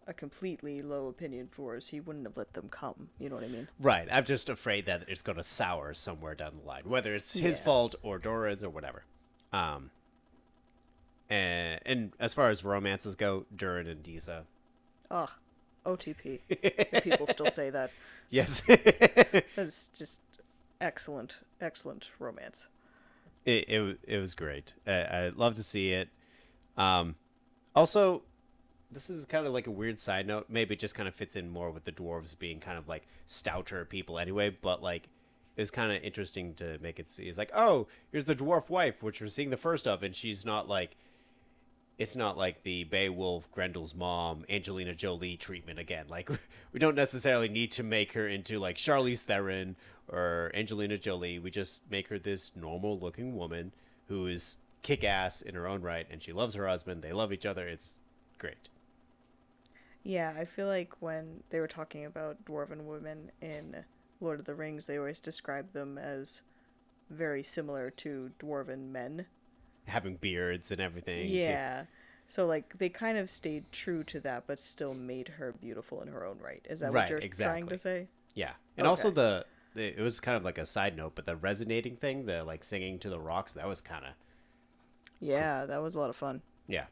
a completely low opinion for us, he wouldn't have let them come. You know what I mean? Right. I'm just afraid that it's going to sour somewhere down the line, whether it's his Yeah. fault or Durin's or whatever. Um. And, and as far as romances go, Durin and Disa. Ugh, OTP. if people still say that. Yes. That's just excellent, excellent romance. it, it it was great. I, I love to see it. Um, also, this is kind of like a weird side note. Maybe it just kind of fits in more with the dwarves being kind of like stouter people anyway. But like, it was kind of interesting to make it see. It's like, oh, here's the dwarf wife, which we're seeing the first of, and she's not like. It's not like the Beowulf Grendel's mom, Angelina Jolie treatment again. Like, we don't necessarily need to make her into like Charlize Theron or Angelina Jolie. We just make her this normal looking woman who is kick ass in her own right and she loves her husband. They love each other. It's great. Yeah, I feel like when they were talking about dwarven women in Lord of the Rings, they always described them as very similar to dwarven men. Having beards and everything. too. Yeah. So like they kind of stayed true to that, but still made her beautiful in her own right. Is that Right, what you're trying to say? Yeah. And also Okay. the, the, it was kind of like a side note, but the resonating thing, the like singing to the rocks, that was kind of, Yeah, that was a lot of fun. yeah.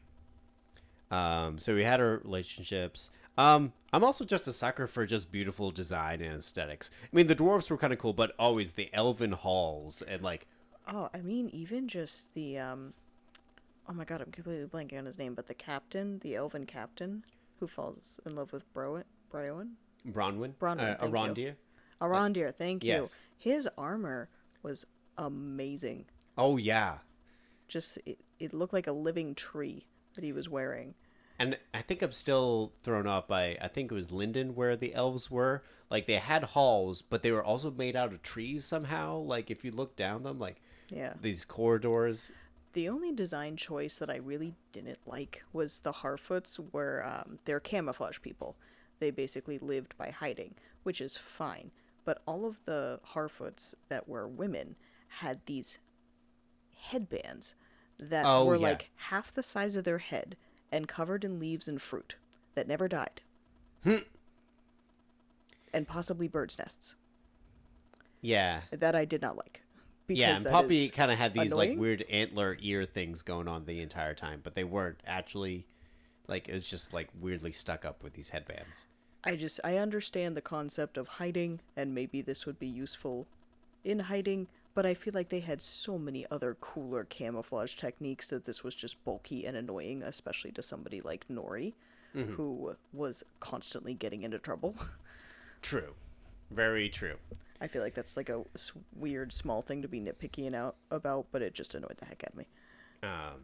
Um, so we had our relationships. Um, I'm also just a sucker for just beautiful design and aesthetics. I mean, the dwarves were kind of cool, but always the elven halls and like Oh, I mean, even just the um, oh my god, I'm completely blanking on his name, but the captain, the elven captain, who falls in love with Bro- Bryoan, Bronwyn, Bronwyn, uh, you. Arondir. Arondir. Thank you. yes. His armor was amazing. Oh yeah, Just it, it looked like a living tree that he was wearing. and I think I'm still thrown off by I think it was Lindon where the elves were. Like they had halls, but they were also made out of trees somehow. Like if you look down them, like Yeah. these corridors. The only design choice that I really didn't like was the Harfoots, where um, they're camouflage people. They basically lived by hiding, which is fine. But all of the Harfoots that were women had these headbands that Oh, were yeah. like half the size of their head and covered in leaves and fruit that never died. and possibly birds' nests. Yeah. That I did not like. Yeah, and Poppy kind of had these like weird antler ear things going on the entire time, but they weren't actually like it was just like weirdly stuck up with these headbands. I just I understand the concept of hiding and maybe this would be useful in hiding, but I feel like they had so many other cooler camouflage techniques that this was just bulky and annoying, especially to somebody like Nori, mm-hmm. who was constantly getting into trouble. True. Very true. I feel like that's like a weird small thing to be nitpicky and out about, but it just annoyed the heck out of me. Um,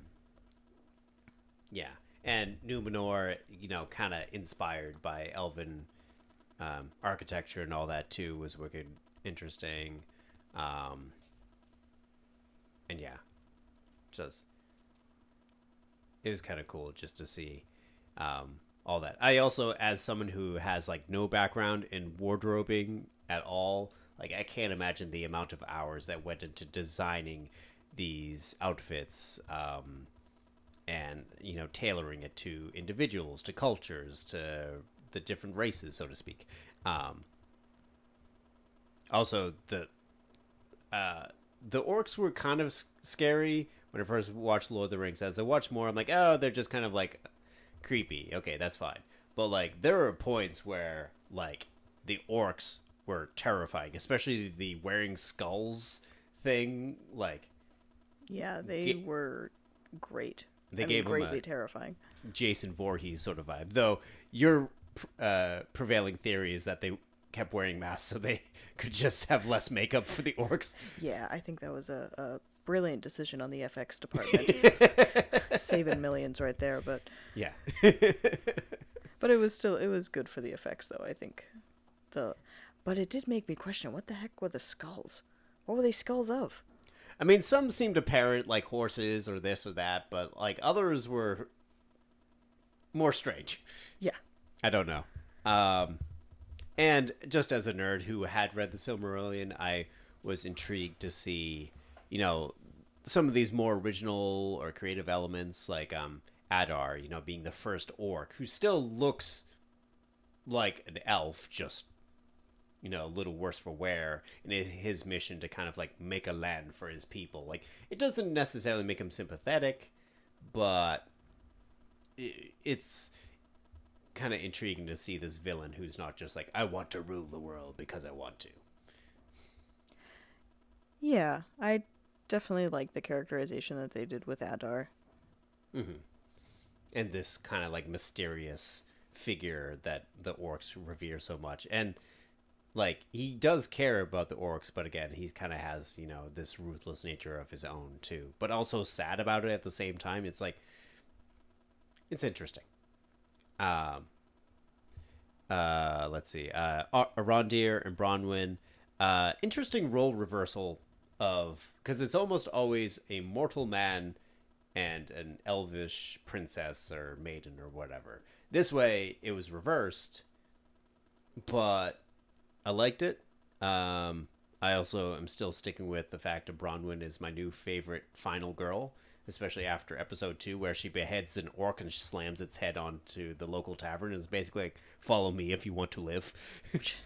yeah, and Numenor, you know, kind of inspired by Elven um, architecture and all that too, was wicked interesting. Um, and yeah, just it was kind of cool just to see um, all that. I also, as someone who has like no background in wardrobing at all, like I can't imagine the amount of hours that went into designing these outfits um, and you know tailoring it to individuals, to cultures, to the different races, so to speak. Um, also, the uh, the orcs were kind of scary when I first watched Lord of the Rings. As I watch more, I'm like, oh, they're just kind of like creepy. Okay, that's fine. But like, there are points where like the orcs were terrifying, especially the wearing skulls thing. Like Yeah, they Ge- were great. They I mean, gave a- greatly terrifying. Jason Voorhees sort of vibe. Though your uh, prevailing theory is that they kept wearing masks so they could just have less makeup for the orcs. Yeah, I think that was a, a brilliant decision on the FX department. Saving millions right there, but Yeah. but it was still it was good for the effects though, I think. The but it did make me question what the heck were the skulls? What were they skulls of? I mean, some seemed apparent, like horses or this or that, but like others were more strange. Yeah. I don't know. Um, and just as a nerd who had read the Silmarillion, I was intrigued to see, you know, some of these more original or creative elements, like um, Adar, you know, being the first orc who still looks like an elf, just you know, a little worse for wear and his mission to kind of like make a land for his people. Like, it doesn't necessarily make him sympathetic, but it's kind of intriguing to see this villain who's not just like, I want to rule the world because I want to. Yeah, I definitely like the characterization that they did with Adar. and this kind of like mysterious figure that the orcs revere so much. And like he does care about the orcs but again he kind of has you know this ruthless nature of his own too. But also sad about it at the same time it's like it's interesting. Um uh let's see uh arondir and bronwyn uh interesting role reversal of because it's almost always a mortal man and an elvish princess or maiden or whatever. This way, it was reversed, but I liked it. Um, I also am still sticking with the fact that Bronwyn is my new favorite final girl, especially after episode two, where she beheads an orc and slams its head onto the local tavern. and is basically like, "Follow me if you want to live." Which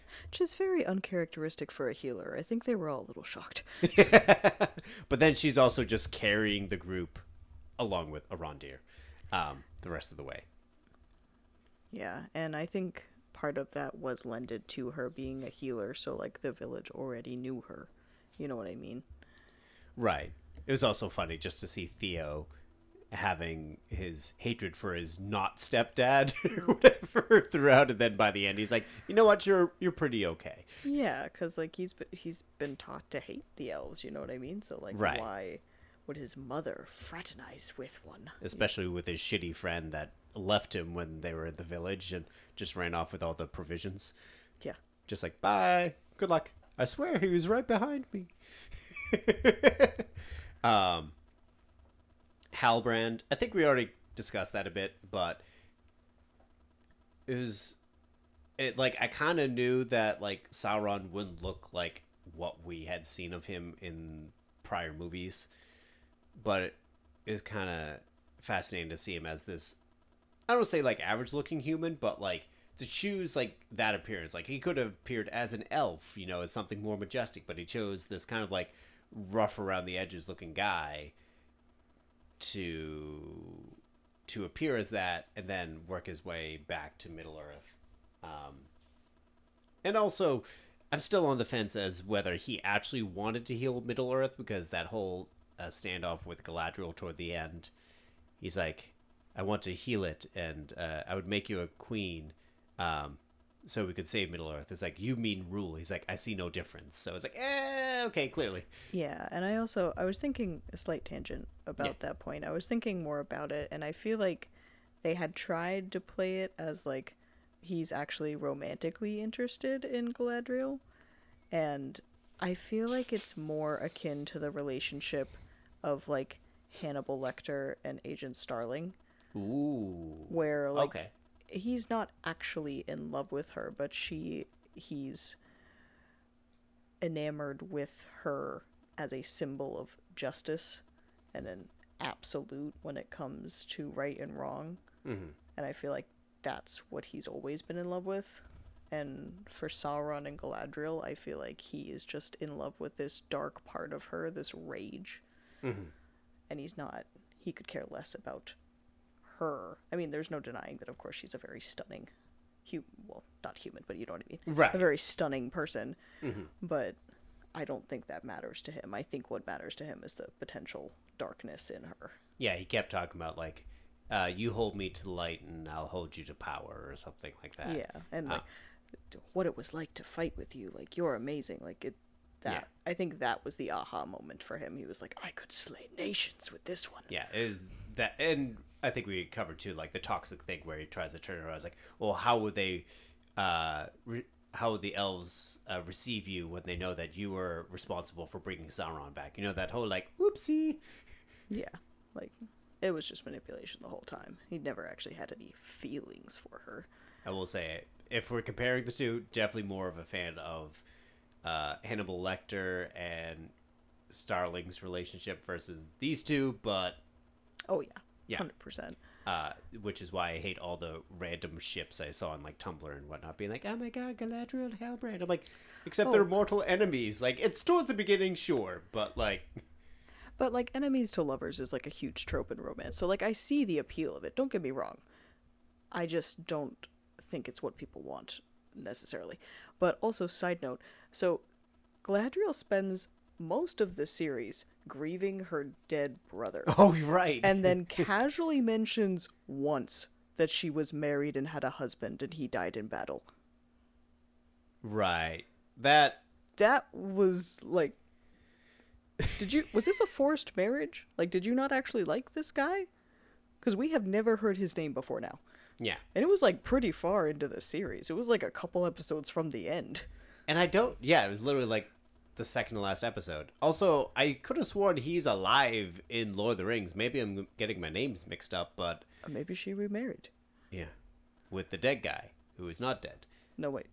is very uncharacteristic for a healer. I think they were all a little shocked. but then she's also just carrying the group along with Arondir um, the rest of the way. Yeah, and I think part of that was lended to her being a healer, so like the village already knew her. You know what I mean? Right. It was also funny just to see Theo having his hatred for his not stepdad or whatever throughout, and then by the end he's like, you know what, you're you're pretty okay. Yeah, because like he's been, he's been taught to hate the elves. You know what I mean? So like, Right. why would his mother fraternize with one? Especially with his shitty friend that left him when they were in the village and just ran off with all the provisions. Yeah. Just like, bye, good luck. I swear he was right behind me. um, Halbrand, I think we already discussed that a bit, but it was it like I kind of knew that like Sauron wouldn't look like what we had seen of him in prior movies, but it is kind of fascinating to see him as this I don't say like average looking human, but like to choose like that appearance. Like he could have appeared as an elf, you know, as something more majestic, but he chose this kind of like rough around the edges looking guy to to appear as that and then work his way back to Middle Earth. Um, and also, I'm still on the fence as whether he actually wanted to heal Middle Earth because that whole uh, standoff with Galadriel toward the end, he's like, "I want to heal it, and uh, I would make you a queen, um, so we could save Middle Earth." It's like you mean rule. He's like, "I see no difference." So it's like, eh, okay, clearly. Yeah, and I also I was thinking a slight tangent about Yeah. that point. I was thinking more about it and I feel like they had tried to play it as like he's actually romantically interested in Galadriel and I feel like it's more akin to the relationship of like Hannibal Lecter and Agent Starling Ooh. where like okay. He's not actually in love with her, but she he's enamored with her as a symbol of justice and an absolute when it comes to right and wrong. Mm-hmm. And I feel like that's what he's always been in love with. And for Sauron and Galadriel, I feel like he is just in love with this dark part of her, this rage. Mhm. And he's not, he could care less about her. I mean, there's no denying that, of course, she's a very stunning, hu- well, not human, but you know what I mean. Right. A very stunning person. Mhm. But I don't think that matters to him. I think what matters to him is the potential darkness in her. Yeah, he kept talking about like, uh, "You hold me to the light, and I'll hold you to power," or something like that. Yeah, and Uh, like what it was like to fight with you. Like you're amazing. Like it. That Yeah. I think that was the aha moment for him. He was like, I could slay nations with this one. Yeah, is that and I think we covered too like the toxic thing where he tries to turn it around. It's like, well, how would they, uh, re- how would the elves uh, receive you when they know that you were responsible for bringing Sauron back? You know that whole like, oopsie. Yeah, like it was just manipulation the whole time. He never actually had any feelings for her. I will say, if we're comparing the two, definitely more of a fan of uh, Hannibal Lecter and Starling's relationship versus these two, but Oh yeah, Yeah. hundred percent. uh, which is why I hate all the random ships I saw on like Tumblr and whatnot, being like, "Oh my god, Galadriel and Halbrand." I'm like, except Oh. they're mortal enemies. Like, it's towards the beginning, sure, but like, But like enemies to lovers is like a huge trope in romance. So like I see the appeal of it. Don't get me wrong. I just don't think it's what people want necessarily. But also side note, so Galadriel spends most of the series grieving her dead brother. oh, right. and then casually mentions once that she was married and had a husband and he died in battle. right, that That was like Did you was this a forced marriage? Like did you not actually like this guy? Cuz we have never heard his name before now. yeah, And it was like pretty far into the series. It was like a couple episodes from the end. and I don't. Yeah, it was literally like the second to last episode. Also, I could have sworn he's alive in Lord of the Rings. Maybe I'm getting my names mixed up, but Or maybe she remarried. yeah, with the dead guy who is not dead. No wait.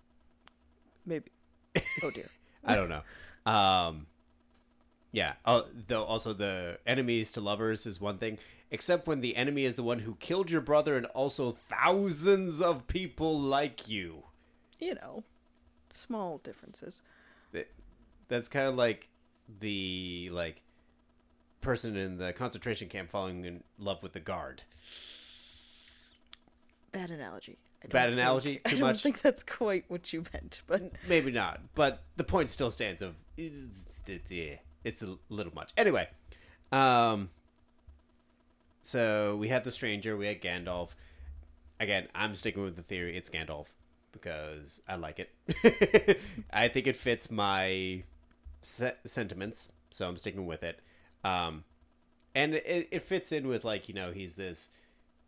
Maybe. Oh dear. I don't know. Um, yeah. Oh, though also the enemies to lovers is one thing, except when the enemy is the one who killed your brother and also thousands of people like you. You know, small differences. That- That's kind of like the like person in the concentration camp falling in love with the guard. Bad analogy. I don't Bad think- analogy? Too much? I don't much? think that's quite what you meant, but Maybe not, but the point still stands. Of it's a little much. Anyway, um, so we had the stranger, we had Gandalf. Again, I'm sticking with the theory it's Gandalf because I like it. I think it fits my se- sentiments, so I'm sticking with it. Um, and it, it fits in with like you know he's this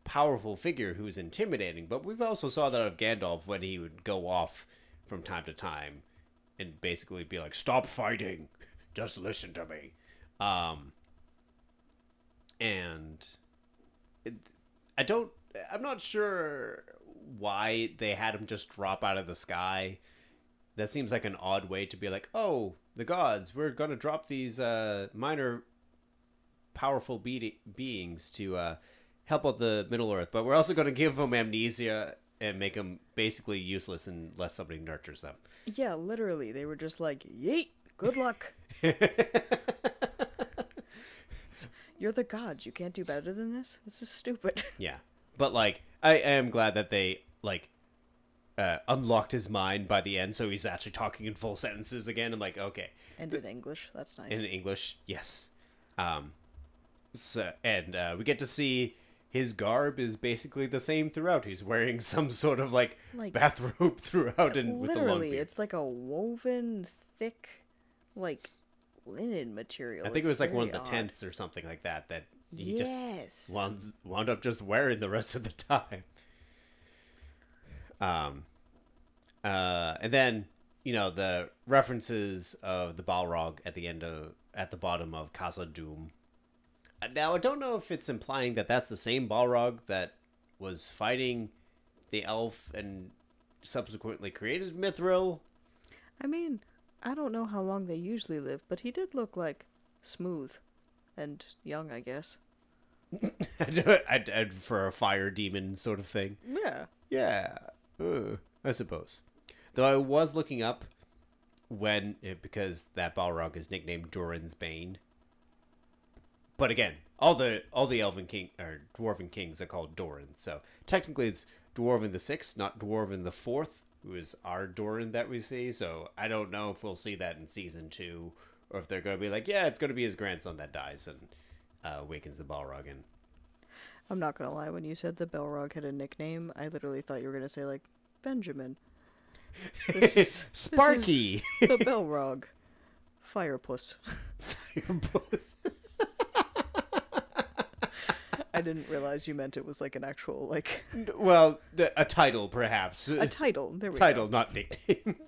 powerful figure who's intimidating, but we've also saw that of Gandalf when he would go off from time to time and basically be like, "Stop fighting, just listen to me." Um, and it, I don't, I'm not sure why they had him just drop out of the sky. That seems like an odd way to be like, "Oh, the gods, we're gonna drop these uh, minor powerful be- beings to uh, help out the Middle Earth, but we're also going to give them amnesia and make them basically useless unless somebody nurtures them. Yeah, literally, they were just like, "Yeet, good luck." You're the gods. You can't do better than this. This is stupid. Yeah, but like I am glad that they like uh, unlocked his mind by the end, so he's actually talking in full sentences again. I'm like, okay, and in English, that's nice. in English, yes. Um, so and uh, we get to see his garb is basically the same throughout. He's wearing some sort of like, Like- bathrobe throughout, and with the long literally, beard. it's like a woven, thick, like linen material. I think it was like one of the odd. tents or something like that that he just wound, wound up just wearing the rest of the time. Um, uh, and then you know the references of the Balrog at the end of at the bottom of Khazad-dûm. Uh, Now I don't know if it's implying that that's the same Balrog that was fighting the elf and subsequently created Mithril. I mean, I don't know how long they usually live, but he did look like smooth and young, I guess. I, I, for a fire demon sort of thing. Yeah. Yeah, I suppose. Though I was looking up when because that Balrog is nicknamed Durin's Bane. But again, all the all the Elven king or Dwarven kings are called Durin, so technically it's Durin the sixth, not Durin the fourth, who is our Durin that we see. So I don't know if we'll see that in season two, or if they're going to be like, yeah, it's going to be his grandson that dies and uh, awakens the Balrog and I'm not gonna lie, when you said the Balrog had a nickname, I literally thought you were gonna say, like, Benjamin. Is- Sparky. the Balrog. Firepuss. Firepuss. I didn't realize you meant it was like an actual, like, Well, the, a title, perhaps. a title. There we go. title, go. not nickname.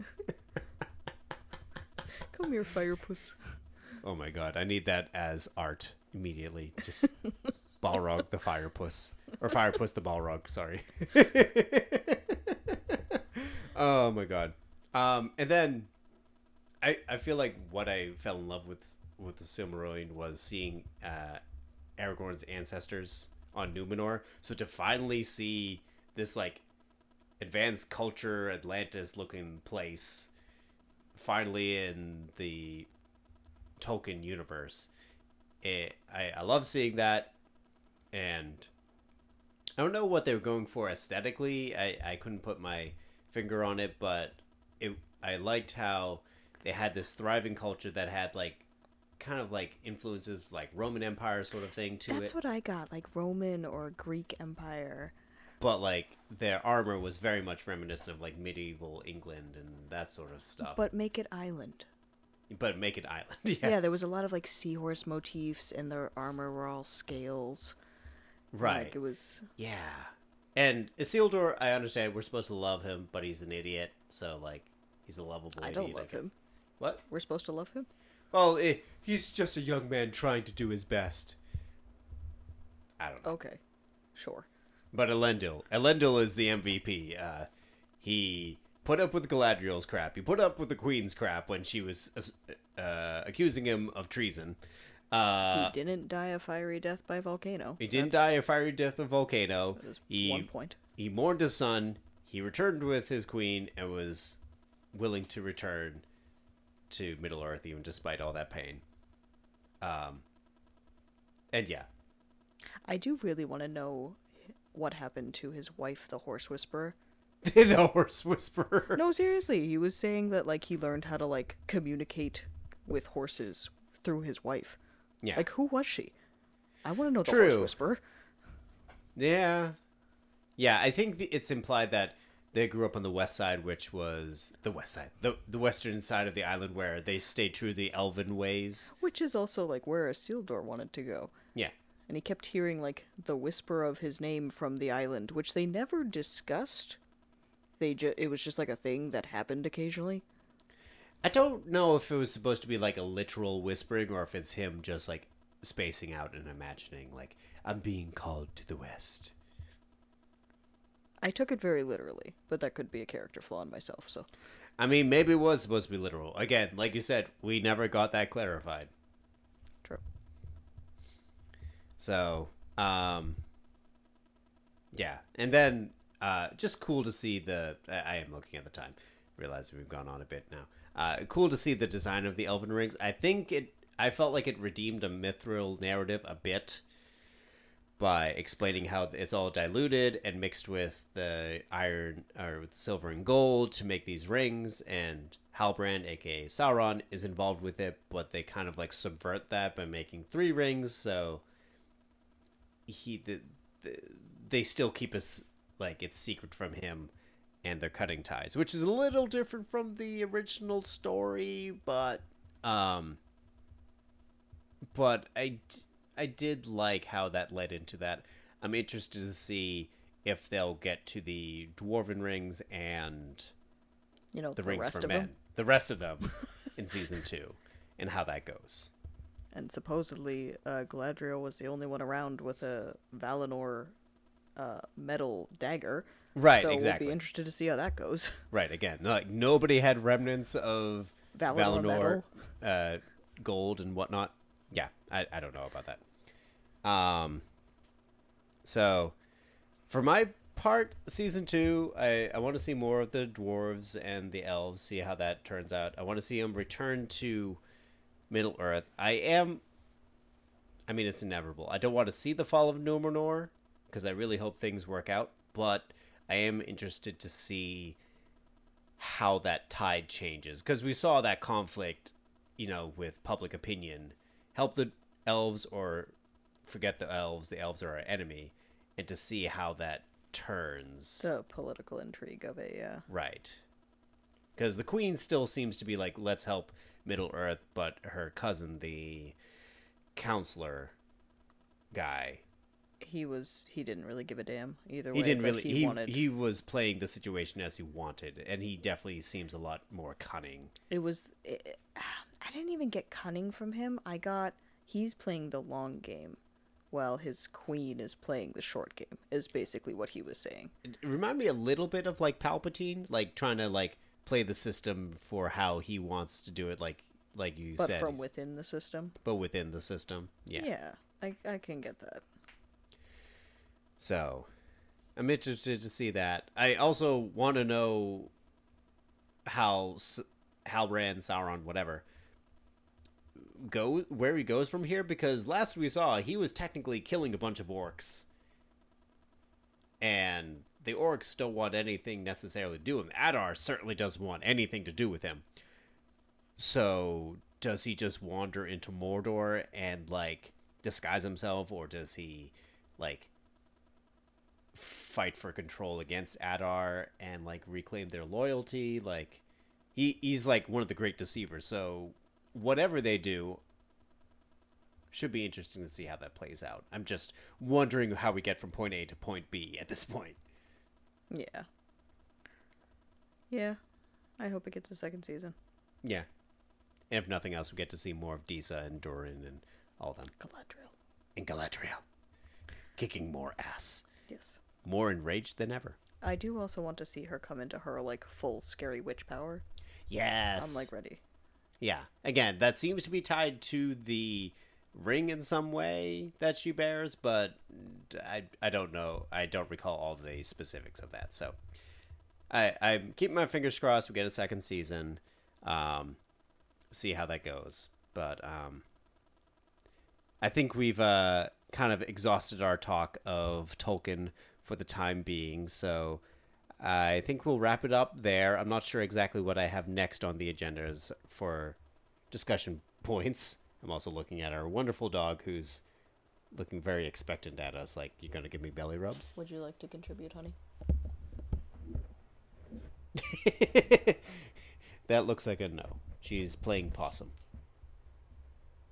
Come here, Firepuss. oh my god, I need that as art immediately. Just Balrog the Firepuss. Or Firepuss the Balrog, sorry. oh my god. Um, and then I I feel like what I fell in love with with the Silmarillion was seeing uh, Aragorn's ancestors on Numenor. So to finally see this like advanced culture Atlantis looking place finally in the Tolkien universe. It, I, I love seeing that and I don't know what they were going for aesthetically. I, I couldn't put my finger on it, but it I liked how they had this thriving culture that had like kind of like influences like Roman Empire sort of thing to it. That's it. what I got, like Roman or Greek Empire. but like their armor was very much reminiscent of like medieval England and that sort of stuff. But make it island. but make it island. Yeah. yeah. there was a lot of like seahorse motifs, and their armor were all scales. Right. Like it was. Yeah. And Isildur, I understand we're supposed to love him, but he's an idiot. So like, he's a lovable I idiot. don't love him. What? We're supposed to love him. Well, eh, he's just a young man trying to do his best. I don't know. Okay, sure. But Elendil, Elendil is the MVP. Uh, he put up with Galadriel's crap. He put up with the Queen's crap when she was uh, accusing him of treason. Uh, he didn't die a fiery death by volcano. he didn't That's- die a fiery death of volcano. That is He one point. he mourned his son. He returned with his queen and was willing to return to Middle Earth, even despite all that pain. Um, and yeah, I do really want to know what happened to his wife, the horse whisperer. the horse whisperer. No, seriously, he was saying that like he learned how to like communicate with horses through his wife. Yeah, Like who was she? I want to know the True. horse whisperer. yeah, yeah. I think the, it's implied that they grew up on the west side, which was the west side, the the western side of the island, where they stayed true to the elven ways. Which is also like where Isildur wanted to go. Yeah, And he kept hearing like the whisper of his name from the island, which they never discussed. They ju- it was just like a thing that happened occasionally. I don't know if it was supposed to be like a literal whispering or if it's him just like spacing out and imagining like I'm being called to the west. I took it very literally, but that could be a character flaw in myself. So I mean, maybe it was supposed to be literal. Again, like you said, we never got that clarified. true. So, um yeah. And then uh, just cool to see the. I, I am looking at the time. Realize we've gone on a bit now. Uh, cool to see the design of the Elven rings. I think it. I felt like it redeemed a mithril narrative a bit by explaining how it's all diluted and mixed with the iron or with silver and gold to make these rings and Halbrand aka Sauron is involved with it but they kind of like subvert that by making three rings so he the, the they still keep us like it's secret from him and they're cutting ties which is a little different from the original story but um but I I did like how that led into that. I'm interested to see if they'll get to the dwarven rings and You know, the, the, rings rest for of men, them. the rest of them in season two, and how that goes. And supposedly, uh, Galadriel was the only one around with a Valinor uh, metal dagger. Right, so exactly. we'll be interested to see how that goes. Right, again, like nobody had remnants of Valinor, uh, gold and whatnot. Yeah, I, I don't know about that. Um, so for my part, season two, I, I want to see more of the dwarves and the elves, see how that turns out. I want to see them return to Middle Earth. I am, I mean, it's inevitable. I don't want to see the fall of Numenor because I really hope things work out, but I am interested to see how that tide changes because we saw that conflict, you know, with public opinion. Help the elves or forget the elves. The elves are our enemy, and to see how that turns. The political intrigue of it, yeah. Right. Because the queen still seems to be like, let's help Middle Earth, but her cousin, the counselor guy, He was he didn't really give a damn either way. he didn't really. He, He, wanted. he was playing the situation as he wanted, and he definitely seems a lot more cunning. It was. It, I didn't even get cunning from him. I got he's playing the long game, while his queen is playing the short game. Is basically what he was saying. It remind me a little bit of like Palpatine, like trying to like play the system for how he wants to do it, like like you said. But said, from within the system. but within the system. Yeah. Yeah, I I can get that. So, I'm interested to see that. I also want to know how Halbrand, Sauron, whatever, go where he goes from here because last we saw he was technically killing a bunch of orcs, and the orcs don't want anything necessarily to do with him. Adar certainly doesn't want anything to do with him. So, does he just wander into Mordor and like disguise himself, or does he like fight for control against Adar and like reclaim their loyalty. Like he he's like one of the great deceivers. So whatever they do should be interesting to see how that plays out. I'm just wondering how we get from point A to point B at this point. Yeah. Yeah, I hope it gets a second season. Yeah. And if nothing else, we get to see more of Disa and Durin and all of them. Galadriel. And Galadriel. Kicking more ass. Yes. More enraged than ever. I do also want to see her come into her like full scary witch power. Yes. I'm like ready. Yeah. Again, that seems to be tied to the ring in some way that she bears, but I, I don't know. I don't recall all the specifics of that. So I I'm keeping my fingers crossed we get a second season. Um see how that goes. But um I think we've uh kind of exhausted our talk of Tolkien for the time being. So I think we'll wrap it up there. I'm not sure exactly what I have next on the agendas for discussion points. I'm also looking at our wonderful dog who's looking very expectant at us, like, you're going to give me belly rubs? Would you like to contribute, honey? that looks like a no. She's playing possum.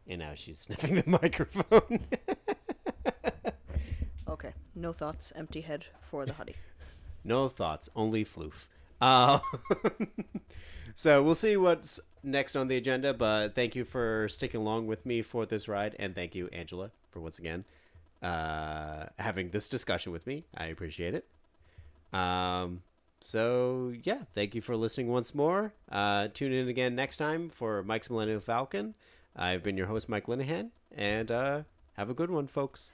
And now she's sniffing the microphone. Okay. No thoughts. Empty head for the honey. No thoughts, only floof. Uh, so we'll see what's next on the agenda, but thank you for sticking along with me for this ride, and thank you, Angela, for once again uh, having this discussion with me. I appreciate it. Um, so yeah, thank you for listening once more. Uh, tune in again next time for Mike's Millennium Falcon. I've been your host, Mike Linehan, and uh, have a good one, folks.